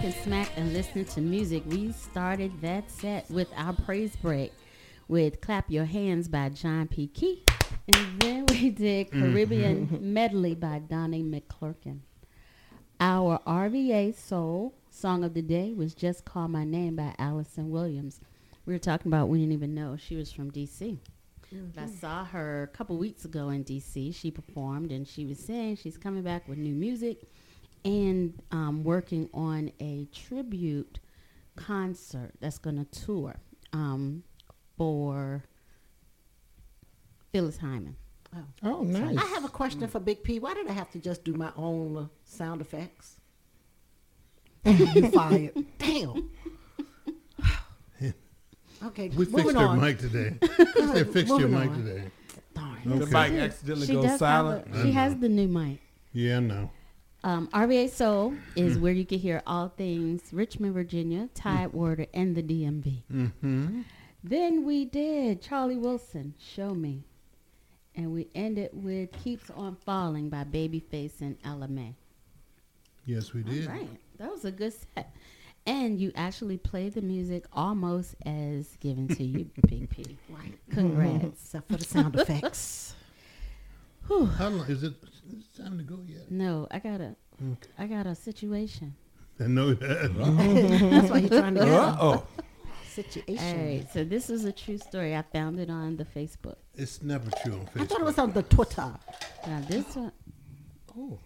Talking smack and listening to music. We started that set with our praise break with Clap Your Hands by John P. Kee. And then we did mm-hmm. Caribbean Medley by Donnie McClurkin. Our RVA Soul song of the day was Just Call My Name by Allison Williams. We were talking about, we didn't even know she was from D.C. Mm-hmm. I saw her a couple weeks ago in D.C. She performed and she was saying she's coming back with new music and um, working on a tribute concert that's going to tour um, for Phyllis Hyman. Oh, nice. I have a question for Big P. Why did I have to just do my own uh, sound effects? you fired. Damn. Okay, We fixed on. her mic today. They ahead, fixed your mic on. today. Darn. The mic accidentally She goes silent. a- she has the new mic. Yeah, I know. Um, RVA Soul is Mm. where you can hear all things Richmond, Virginia, Tidewater, and the DMV. Mm-hmm. Then we did Charlie Wilson, Show Me. And we ended with Keeps on Falling by Babyface and Ella Mai. Yes, we did. All right. That was a good set. And you actually played the music almost as given to you, Big P. Right. Congrats. Except for the sound effects. Whew. How long is it? It's time to go yet. No, I got a, Okay. I got a situation. I know that. That's why you're trying to get Uh-oh. situation. All right, so this is a true story. I found it on the Facebook. It's never true on Facebook. I thought it was on the Twitter. Now this one, Oh,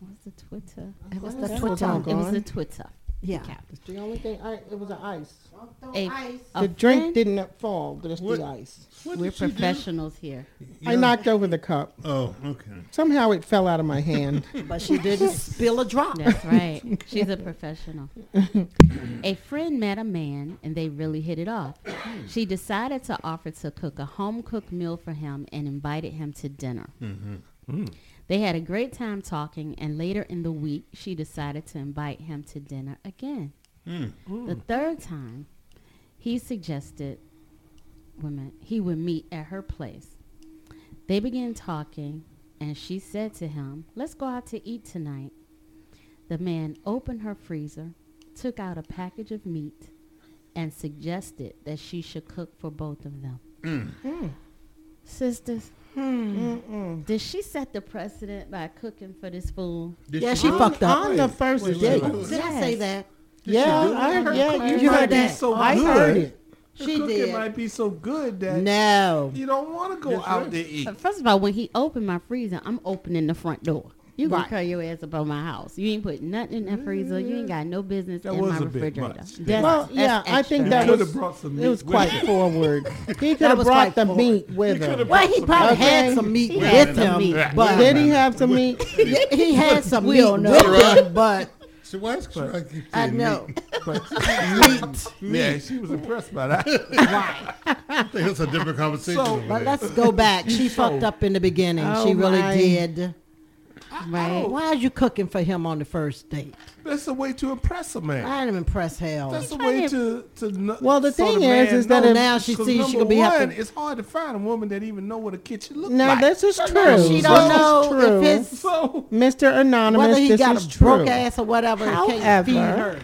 what's the Twitter? It was Oh, the Twitter. It was the. Twitter. Oh, Yeah. It's the only thing. I, it was an ice. A, a The drink friend- didn't fall. Just What? the ice. We're did she do? professionals here. I knocked over the cup. Oh, okay. Somehow it fell out of my hand. But she didn't spill a drop. That's right. She's a professional. a friend met a man and they really hit it off. She decided to offer to cook a home cooked meal for him and invited him to dinner. Mm-hmm. Mm. They had a great time talking, and later in the week, she decided to invite him to dinner again. Mm. The third time, he suggested women he would meet at her place. They began talking, and she said to him, "Let's go out to eat tonight." The man opened her freezer, took out a package of meat, and suggested that she should cook for both of them. Mm. Mm. Sisters, did she set the precedent by cooking for this fool? Did yeah, she, she fucked up. On the first date. Did, yes. I say that? Did yeah, I heard, yeah, you, you heard that. So I good. heard it. She cooking did. might be so good that no, you don't want to go out to eat. First of all, when he opened my freezer, I'm opening the front door. You gonna curl your ass up on my house. You ain't put nothing in that freezer. You ain't got no business that in my refrigerator. well, yeah, I think that was, it was quite forward. He could have brought the meat with him. Well, he probably had some meat with him. But did he have some meat? He had some We meat with him, but. She was struggling. I know. Meat. Yeah, she was impressed by that. Why? I think it's a different conversation. But let's go back. She fucked up in the beginning. She oh really did. Right. Why are you cooking for him on the first date? That's a way to impress a man. I didn't impress hell. That's a way to, to to. Well, the so thing the is, is that now she sees she could be one. It's hard to find a woman that even know what a kitchen looks like. Now this is true. She don't so, know if it's so, Mr. Anonymous. Whether he got a broke ass or whatever, However, can't feed her.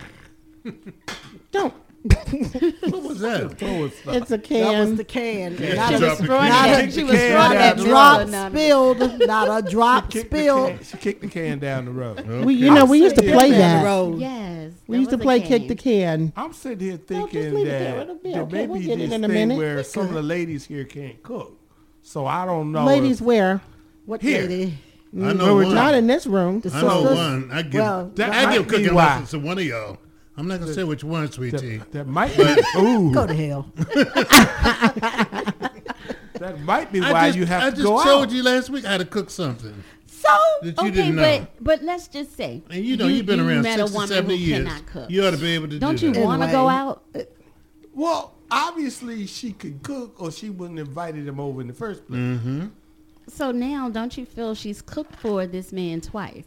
don't what was that? it's a can. That was the can. Yeah, not, she was throwing not a, she was throwing drop spilled. Not a drop she spilled. She kicked the can down the road. Okay. We, you know, I'm we used to play that. Yes. We used to play kick the can. I'm sitting here thinking no, that there, okay, may we'll be this thing minute. where some of the ladies here can't cook. So I don't know. Ladies where? What here. lady? I mm. know we're not in this room. I know one. I give, I give cooking lessons to one of y'all. I'm not gonna say which one, sweetie. That, that might be. Ooh. Go to hell. that might be why just, you have I to go out. I just told you last week how to cook something. So okay, but but let's just say, and you know you, have been you around sixty, seventy years. You ought to be able to. Don't do you want to go out? Well, obviously she could cook, or she wouldn't have invited him over in the first place. Mm-hmm. So now, don't you feel she's cooked for this man twice?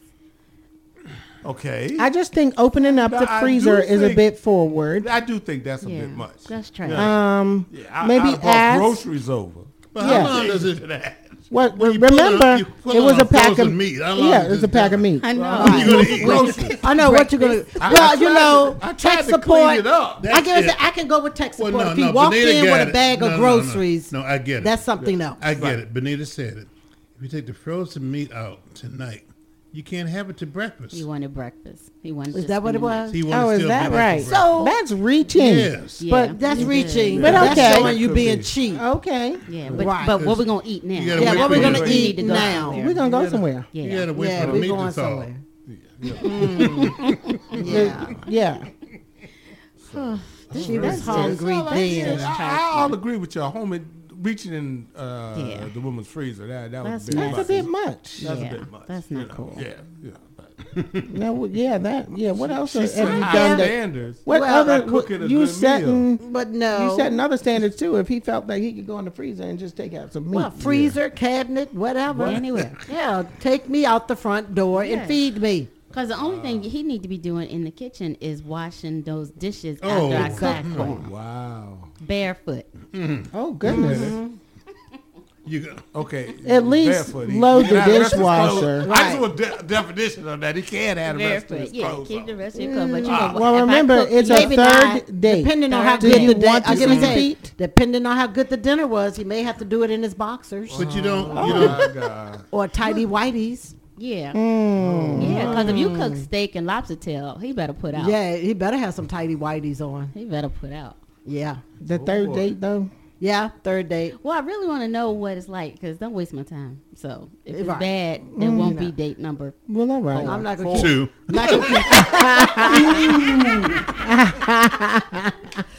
Okay. I just think opening up no, the freezer is a bit forward. I do think that's a yeah, bit much. That's true. Yeah. Um, yeah, I, maybe I ask, groceries over. But yeah. how long does it? What well, remember? Up, it was a pack of meat. Yeah, it was a pack of meat. I know. I know what you're gonna. Well, you know, I tech support. I guess it. I can go with tech support. Well, no, if he no, walked Benita in with it. a bag no, of groceries, no, I get it. That's something else. I get it. Benita said it. If you take the frozen meat out tonight, you can't have it to breakfast. He wanted breakfast. He wanted. Is that what it was? He wanted oh, is that right? So that's reaching. Yes, yeah, but that's reaching. But okay, that's showing you being cheap. Okay. Yeah, but right. but what we gonna eat now? Yeah, what we gonna eat now? We're gonna go somewhere. Yeah, yeah, we're going somewhere. Yeah, yeah. yeah. was hungry Then I'll agree with y'all, homie reaching in uh, yeah. the woman's freezer. That that that's was a bit, that's a bit much. That's yeah, a bit much. That's not know, cool. Yeah, yeah. that, yeah, that yeah. What else have you done? Standards. What well, other what, you setting? But no, you setting other standards too. If he felt that he could go in the freezer and just take out some meat, well, freezer, yeah. cabinet, whatever, what? anywhere. yeah, take me out the front door yeah. and feed me. Because the only wow. thing he need to be doing in the kitchen is washing those dishes oh, after I oh, exactly. cook. Oh, wow barefoot. Mm. Oh goodness. Mm-hmm. You go, okay? At least load the dishwasher. Right. I just want de- definition on that. He can't add the rest of his yeah, clothes. keep the rest of your clothes. But you uh, know, well, remember cook, it's a third I, date. Depending on how do good the day, I say, depending on how good the dinner was, he may have to do it in his boxers. But you don't, oh, you oh don't, or tidy whiteys. Yeah. Mm. Yeah, because if you cook mm. steak and lobster tail, he better put out. Yeah, he better have some tidy whiteys on. He better put out. Yeah. The oh, third boy. date though. Yeah, third date. Well, I really want to know what it's like because don't waste my time. So if it's right. bad, it mm, won't no. be date number. Well, all right. I'm not gonna keep. Not gonna keep.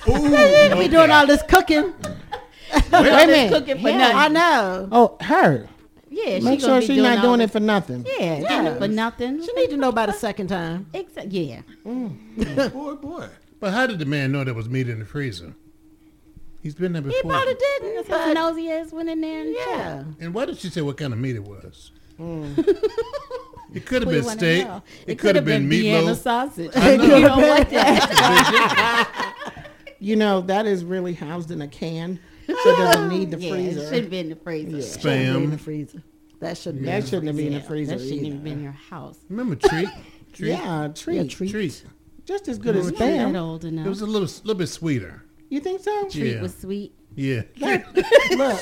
Ooh, okay. we doing all this cooking. Wait a minute. Cooking for nothing. I know. Oh, her. Yeah, make she sure she's not doing this. it for nothing. Yeah, doing it for nothing. She need to know about a second time. Exactly. Yeah. Mm. boy, boy. But how did the man know there was meat in the freezer? He's been there before. He probably didn't. His but... nosy ass went in there and yeah. yeah. And why did she say what kind of meat it was? Mm. it could have been steak. It, it could have been, been meatloaf. sausage. I know. you don't like that. you know that is really housed in a can, so it doesn't need the yeah, freezer. It should be in the freezer. Yeah. Spam in the freezer. That should Yeah. That shouldn't have been in the freezer. That shouldn't even be in your house. Remember treat. treat? Yeah, treat. Yeah, treat. treat. Just as good as You're not spam. old enough. It was a little little bit sweeter. You think so? Treat Yeah. was sweet. Yeah. Look,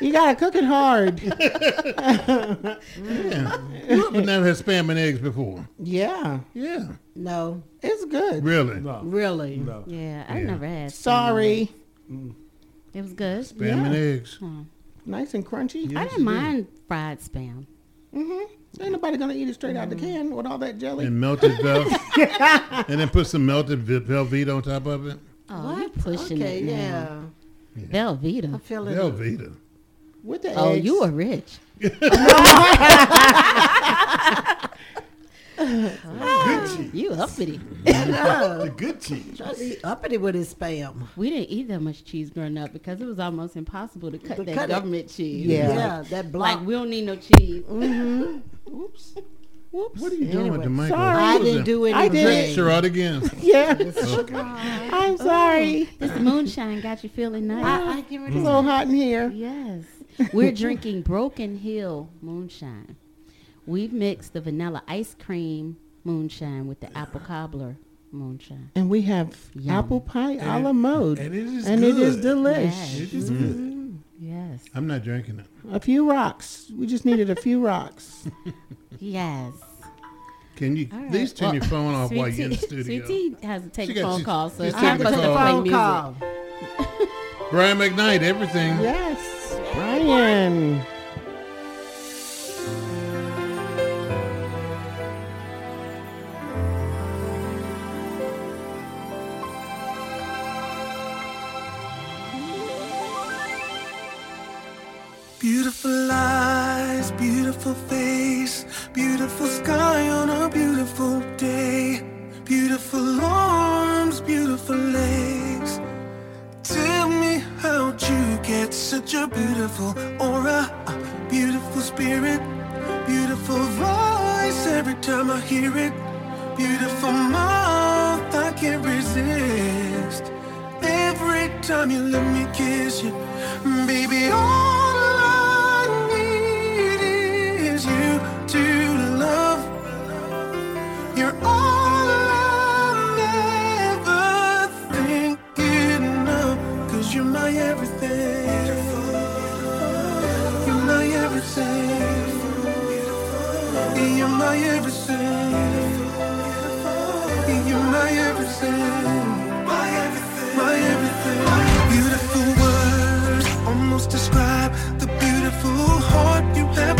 you gotta cook it hard. yeah. You ever never had spam and eggs before? Yeah, Yeah. No, it's good. Really? No. really. No. Yeah, I Yeah. never had. Sorry, It was good. Spam and eggs. nice and crunchy. Yeah. I didn't it is. mind fried spam. Mm-hmm. Ain't nobody gonna eat it straight out the mm-hmm. can with all that jelly. And melted vel and then put some melted Ve- Velveeta on top of it. Oh, you pushing Okay, it now. yeah. Velveeta. I feel it. Velveeta. with the Oh, eggs. you are rich. Good cheese. You uppity. The good cheese. Try to be uppity with his spam. We didn't eat that much cheese growing up because it was almost impossible to cut To that cut it. government cheese. Yeah. Yeah, that block. Like we don't need no cheese. Mm-hmm. Oops. What are you doing with the Anyway, microphone? sorry. I didn't that? do I anything. did. Sherrod again. Yeah. I'm sorry. This moonshine got you feeling nice. I, I get rid It's a little hot in here. Yes. We're drinking Broken Hill moonshine. We've mixed the vanilla ice cream moonshine with the apple cobbler moonshine. And we have Yum. apple pie a la mode. And it is And it is good. delish. Yes. It is mm. good. Yes. I'm not drinking it. A few rocks. We just needed a few rocks. Yes. Can you All right. please turn Well, your phone off Sweet while you're in the studio? Sweet Tea has to take She a phone she's- call, so she's she's taking supposed a to play phone music. call. Brian McKnight, everything. Yes. Brian. Beautiful face, beautiful sky on a beautiful day. Beautiful arms, beautiful legs. Tell me how'd you get such a beautiful aura, a beautiful spirit, beautiful voice every time I hear it. Beautiful mouth, I can't resist. Every time you let me kiss you, baby, all to love. You're all I'm ever thinking of, cause you're my everything. You're my everything. You're my everything. You're my everything. My everything. My everything. Beautiful words almost describe the beautiful heart you have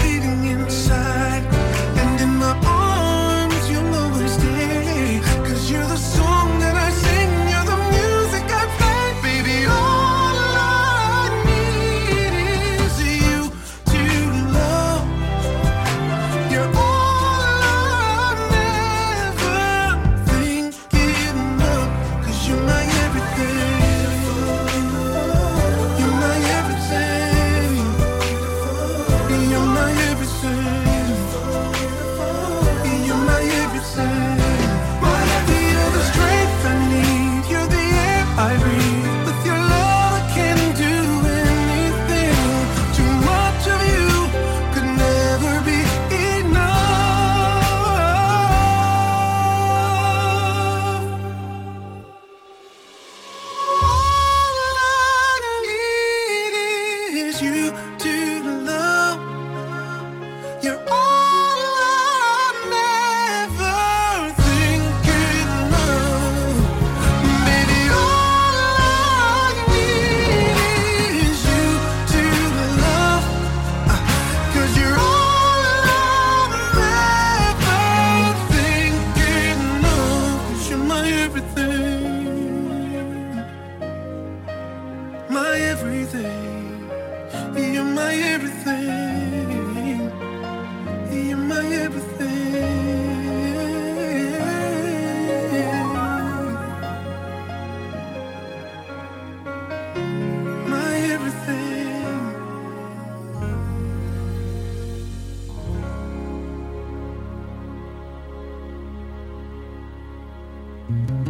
嗯。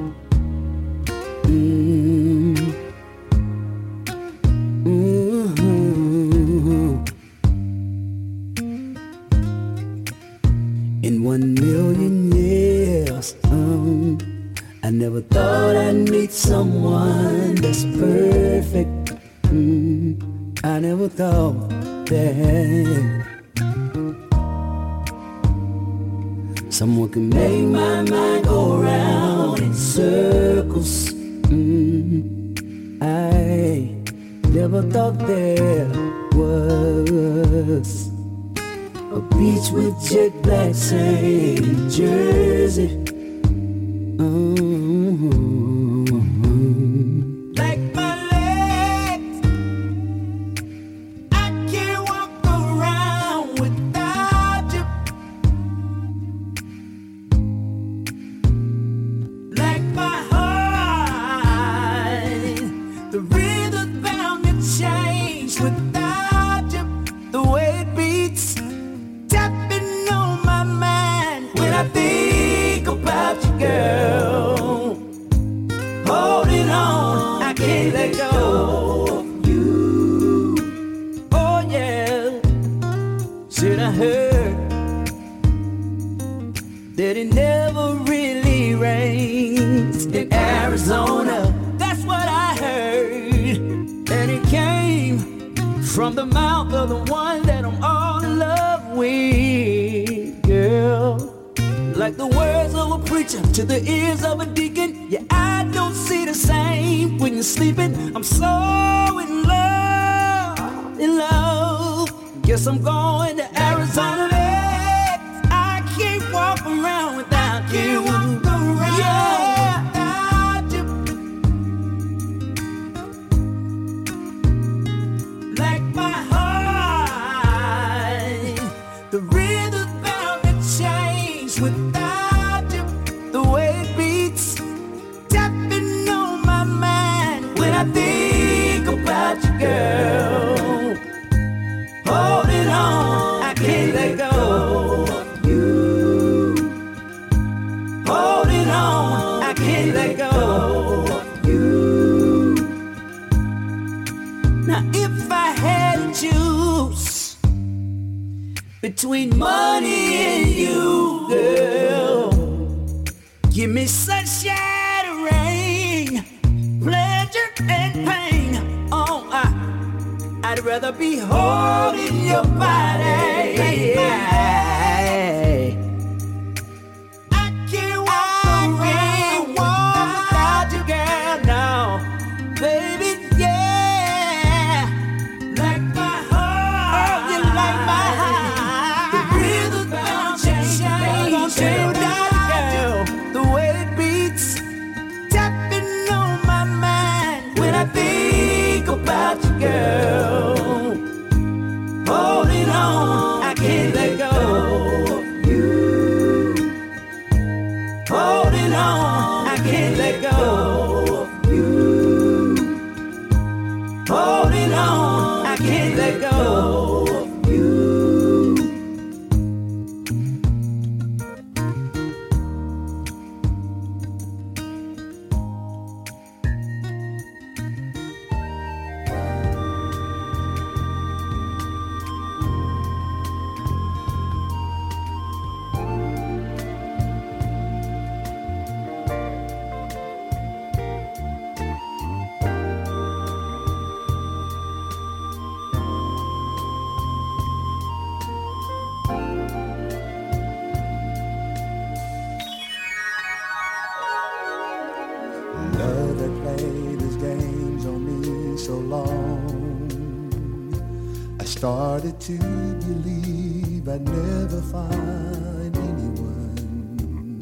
to believe I'd never find anyone.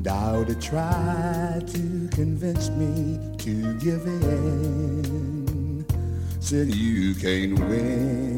Doubt had tried to convince me to give in. Said you can't win.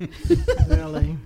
Really?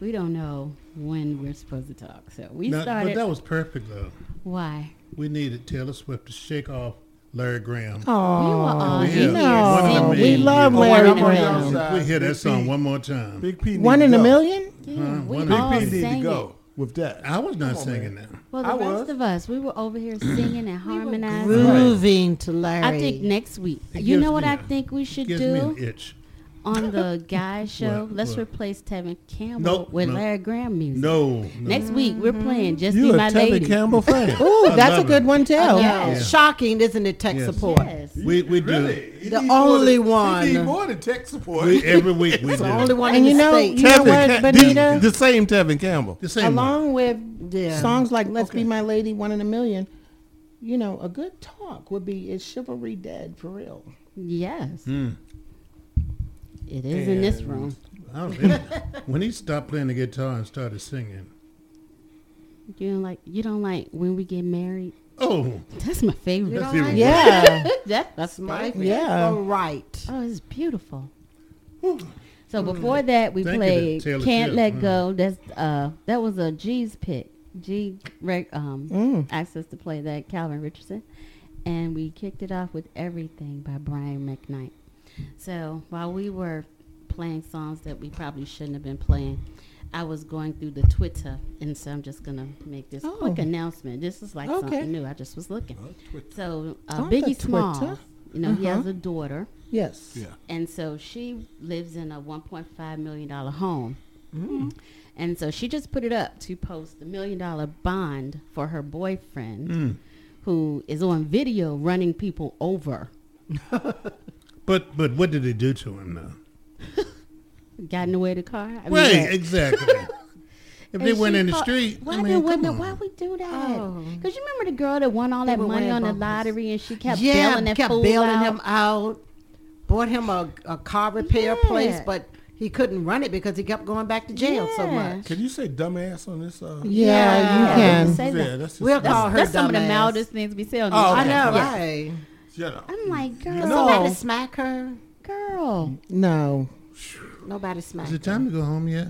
we don't know when we're supposed to talk, so we No, started. But that was perfect, though. Why? We needed Taylor Swift to shake off Larry Graham. Oh, We were all We here hear one in a no, we love Oh, Larry one in a Graham. million. We hear that song one more time. Big P. One in a million? Yeah, Huh? we all Big P need to go it. with that. I was not on, singing man. that. Well, the I rest was. of us, we were over here singing and harmonizing. Grooving to Larry. I think next week. It you know what me I a- think we should Gives me an do itch. On the guy show? What? Let's What? replace Tevin Campbell Nope, with nope. Larry Graham music. No, no. Next week we're playing Just You Be a My Tevin Lady. Campbell fan? Ooh, that's a good it. one too. Yeah. Yeah. Shocking, isn't it? Tech Yes. support. Yes. We we do Really? The only than- one. He need more than tech support. we every week we do. the only one And in you the know, state. you know what, Ca- Benita? the, the same Tevin Campbell. the same one. Along with Yeah. songs like "Let's Be My Lady," "One in a Million, you know, a good talk would be "Is Chivalry Dead for real?" Yes. Hmm. It is in this room. I don't- when he stopped playing the guitar and started singing, You don't like you don't like when we get married. oh, That's my favorite. that's like- Yeah, That- that's My my Yeah. favorite. right. Oh, it's beautiful. So before that, we Thank played "Can't Let huh? Go." That's uh, that was a G's pick. G um Mm. asked us to play that Calvin Richardson, and we kicked it off with "Everything" by Brian McKnight. So while we were playing songs that we probably shouldn't have been playing, I was going through the Twitter, and so I'm just gonna make this quick Oh. announcement. This is like Okay. something new. I just was looking. So uh, On Biggie Small, Twitter? you know, he has Uh-huh. a daughter. yes. Yeah. And so she lives in a $1.5 million home. And so she just put it up to post a million dollar bond for her boyfriend Mm. who is on video running people over. but but what did they do to him now? Got in the way of the car. I mean, right, yeah. exactly. if And they went in the caught- street, Why, I did mean, women, why on. we do that? Oh. Because you remember the girl that won all They that were money wearing on the bumpers. lottery and she kept yeah, bailing that kept fool bailing out? him out. Bought him a, a car repair place, but he couldn't run it because he kept going back to jail so much. Can you say dumbass on this? Uh, Yeah, you can. say that. yeah, that's just We'll That's, call her that's some of the mildest things we say on Oh, this I know, Yeah. right? Shut up. I'm like, girl, Somebody smack her. girl. No. Nobody smacked Is it her. time to go home yet?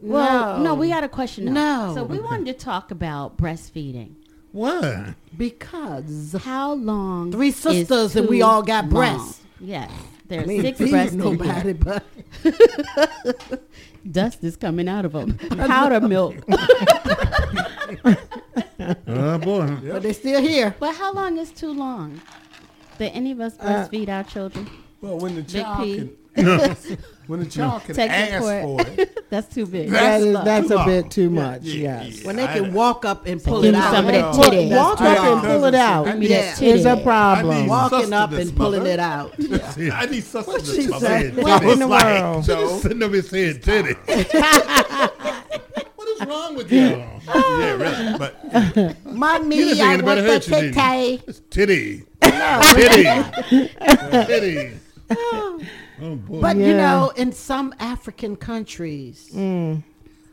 Well, no, No. we got a question. though. No. So we wanted to talk about breastfeeding. Why? Because How long? Three sisters and we all got long? breasts. Yes, there's I mean, six feed breasts. in nobody, but Dust is coming out of them. Powder milk. Oh boy. but they're still here. But how long is too long? Did any of us Uh, breastfeed our children? Well, when the child P. can, when the child can Tech ask support. for it, That's too big. That is, not that's a bit too much. yeah, yes. yeah. When they I- can walk up and pull it out. some of that Walk- That's up too and pull it out. I need that Is a problem. Walking up and pulling mother. it out. I need sustenance. she mother. What in the world? Joe, Sitting over here saying titty. what is wrong with you? Yeah, really. But Mommy, You I want the hurt you, titty. It's titty. Titty. Titty. Oh boy. But you know, in some African countries,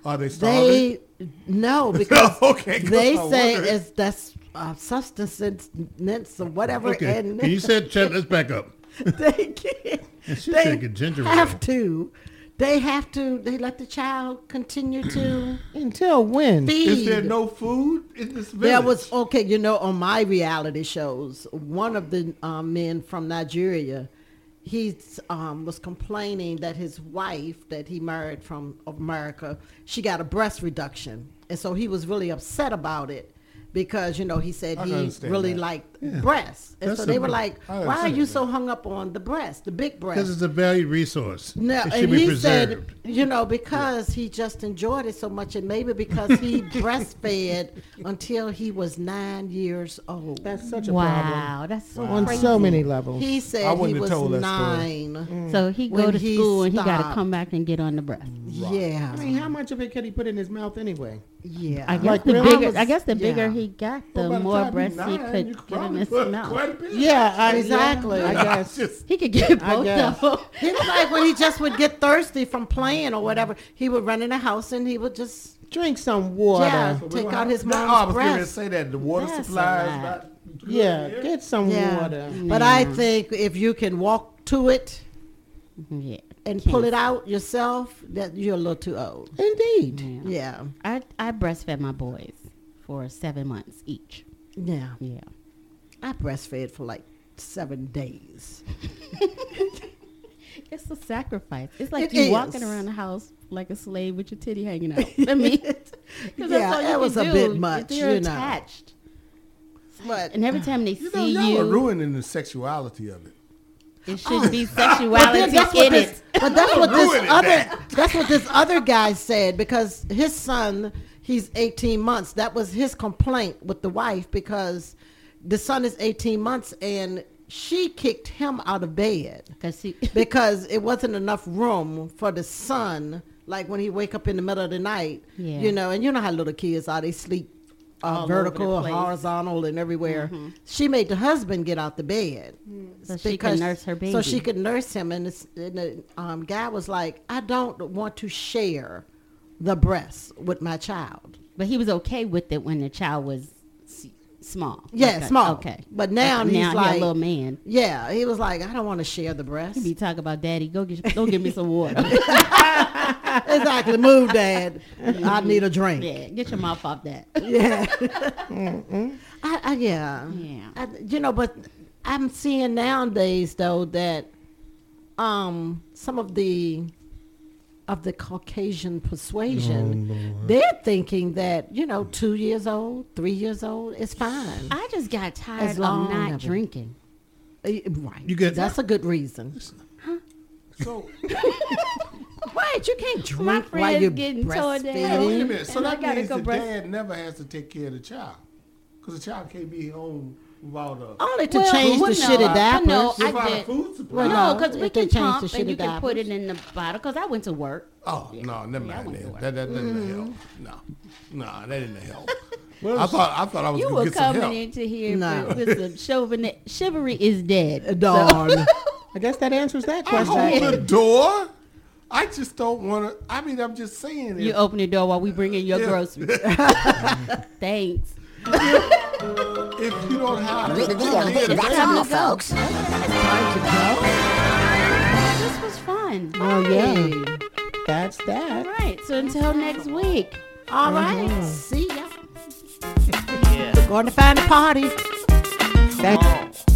are they starving? they no because Okay, 'cause they I say wondered. it's that's uh, sustenance or whatever, okay. and you said Chet, let's back up. they can't. And she's They taking ginger ale. have to. They have to. They let the child continue to Until when? feed. Is there no food in this village? There was okay, you know, on my reality shows, one of the um, men from Nigeria, he um, was complaining that his wife, that he married from America, she got a breast reduction, and so he was really upset about it. because you know he said I he really that. liked Yeah. breasts, and That's so they a- were like, "Why are you that. so hung up on the breast, the big breast?" Because it's a valued resource. No, it should and be he preserved. said, you know, because he just enjoyed it so much, and maybe because he breastfed until he was nine years old. That's such a problem. Wow, that's so on crazy. so many levels. He I said he was told that story. nine. Mm. So he go when to school and he got to come back and get on the breast. Yeah, I mean, how much of it could he put in his mouth anyway? yeah. I guess Like the really? bigger, I guess the bigger Yeah. he got, the by the more time breasts he could get in probably his put mouth. quite a bit. Yeah, I, Exactly. yeah, I guess. Just- He could get both of them. He was like when he just would get thirsty from playing or whatever, he would run in the house and he would just Drink some water. Yeah. So Take out have- his that- mom's oh, I was going to say that the water That's supply is not. good Yeah, here. get some yeah. water. Mm. But I think if you can walk to it Yeah, and can't- pull it out yourself, that you're a little too old. Indeed. Yeah. I I breastfed my boys for seven months each. Yeah. Yeah, I breastfed for like seven days. it's a sacrifice. It's like It you is. walking around the house like a slave with your titty hanging out. I mean, 'cause that's Yeah, all you that can was a do. bit much, They're you know. attached, But and every time they You know, see y'all you, are ruining the sexuality of it. it should oh. be But sexuality that's what in this, it. But that's what this other that. that's what this other guy said because his son, he's 18 months. That was his complaint with the wife because the son is 18 months and she kicked him out of bed Because he, because it wasn't enough room for the son. Like when he wake up in the middle of the night, Yeah. you know, and you know how little kids are. They sleep uh, All over the vertical. Mm-hmm. horizontal, and everywhere. She made the husband get out the bed So she could nurse her So she could nurse him, and, this, and the um, guy was like, "I don't want to share the breast with my child." but he was okay with it when the child was small. Yeah, Okay, small. Okay, But now now he's he like, a little man. Yeah, he was like, "I don't want to share the breast." He be talking about daddy. Go get go get me some water. exactly. Move, Dad. I need a drink. yeah, get your mouth off that. Yeah. I, I, yeah. Yeah. I, you know, but I'm seeing nowadays though that um some of the of the Caucasian persuasion, they're thinking that you know two years old, three years old is fine. I just got tired As of not as it- drinking. Uh, Right. You get- That's a good reason. So, Right. You can't drink My while you're getting tore down. wait a minute. So And that means go the breast- dad never has to take care of the child. Because the child can't be home without a. Only to Well, change well, the no, shitty but diapers. no, I without did. food supply. Well, no, no, because we can change pump the and you can put it in the bottle. Because I went to work. Oh no, never Yeah, mind went that. That that, that didn't Mm-hmm. help. No, no, that didn't help. Well, I thought I thought I was You gonna were get coming into here No. with, with some chauvinism. Chivalry is dead. Darn. I guess that answers that I question. hold the door. I just don't want to. I mean, I'm just saying. You open the door while we bring in your Yeah. groceries. Thanks. If you don't have to, That's all, folks. This was fun. Oh yeah, that's that. All right. So until next week. All right. See ya. We're going to find a party. Thank Don't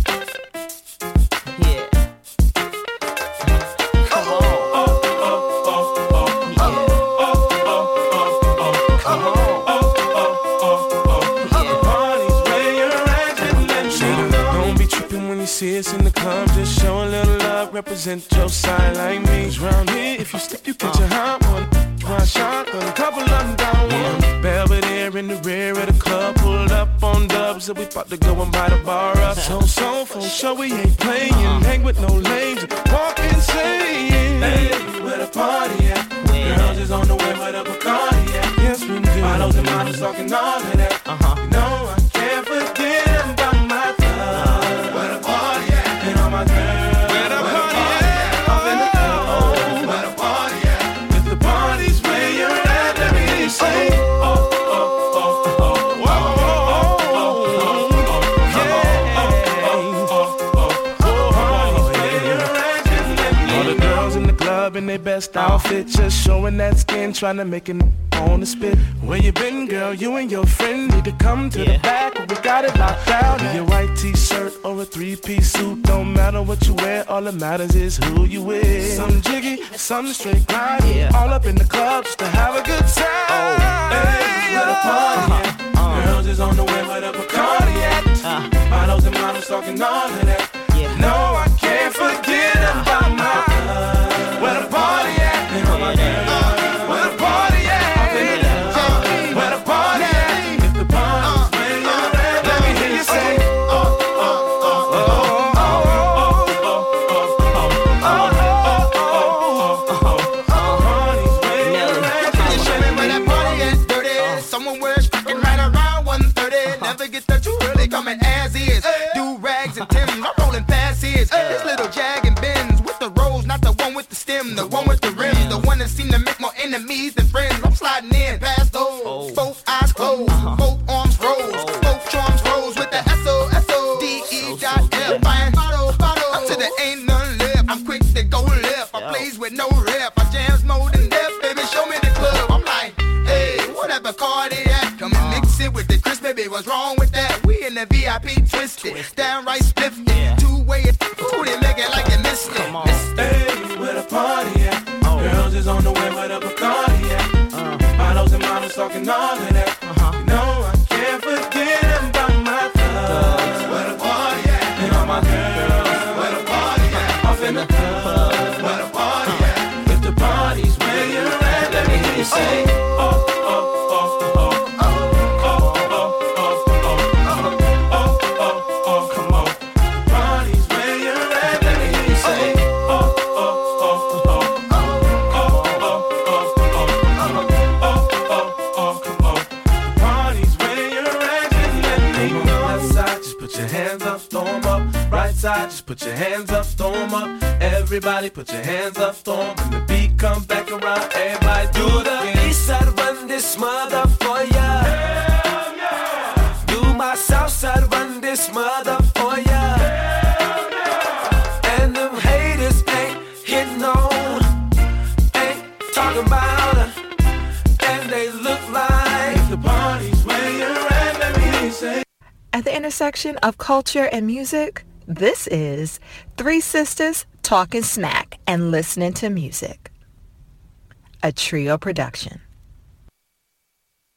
represent your side like me. 'Cause round here, if you slip, you catch a hot one. One shot, got a couple of them down one. Belvedere in the rear of the club, pulled up on dubs, and we about to go and buy the bar up. So, so, for sure, we ain't playing. Hang with no lames, walk insane. Hey, where the party at? Girls is on the way with a Bacardi at. Yes, we do. Models and models talking all of that. Uh-huh. You know, matched outfit, just showing that skin, trying to make it on the spit. Where you been, girl? You and your friend need to come to yeah. the back. We got it locked down. In your white t-shirt or a three-piece suit, don't matter what you wear. All that matters is who you with. Some jiggy, some straight grind. Yeah. All up in the clubs to have a good time. Oh, hey, what a party! Uh-huh. Uh-huh. Girls is on the way with a Bacardi at. Uh-huh. Models and models talking all of that. No, I can't forget about my uh, what a party. Put your hands up, storm. When the beat back around, everybody do the Eastside run this mother for ya. Do my Southside run this mother for ya. And them haters ain't hitting on, ain't talking about, and they look like the party's where you're at. Let me say. At the intersection of culture and music, this is Three Sisters Talking Smack and listening to music. A trio production.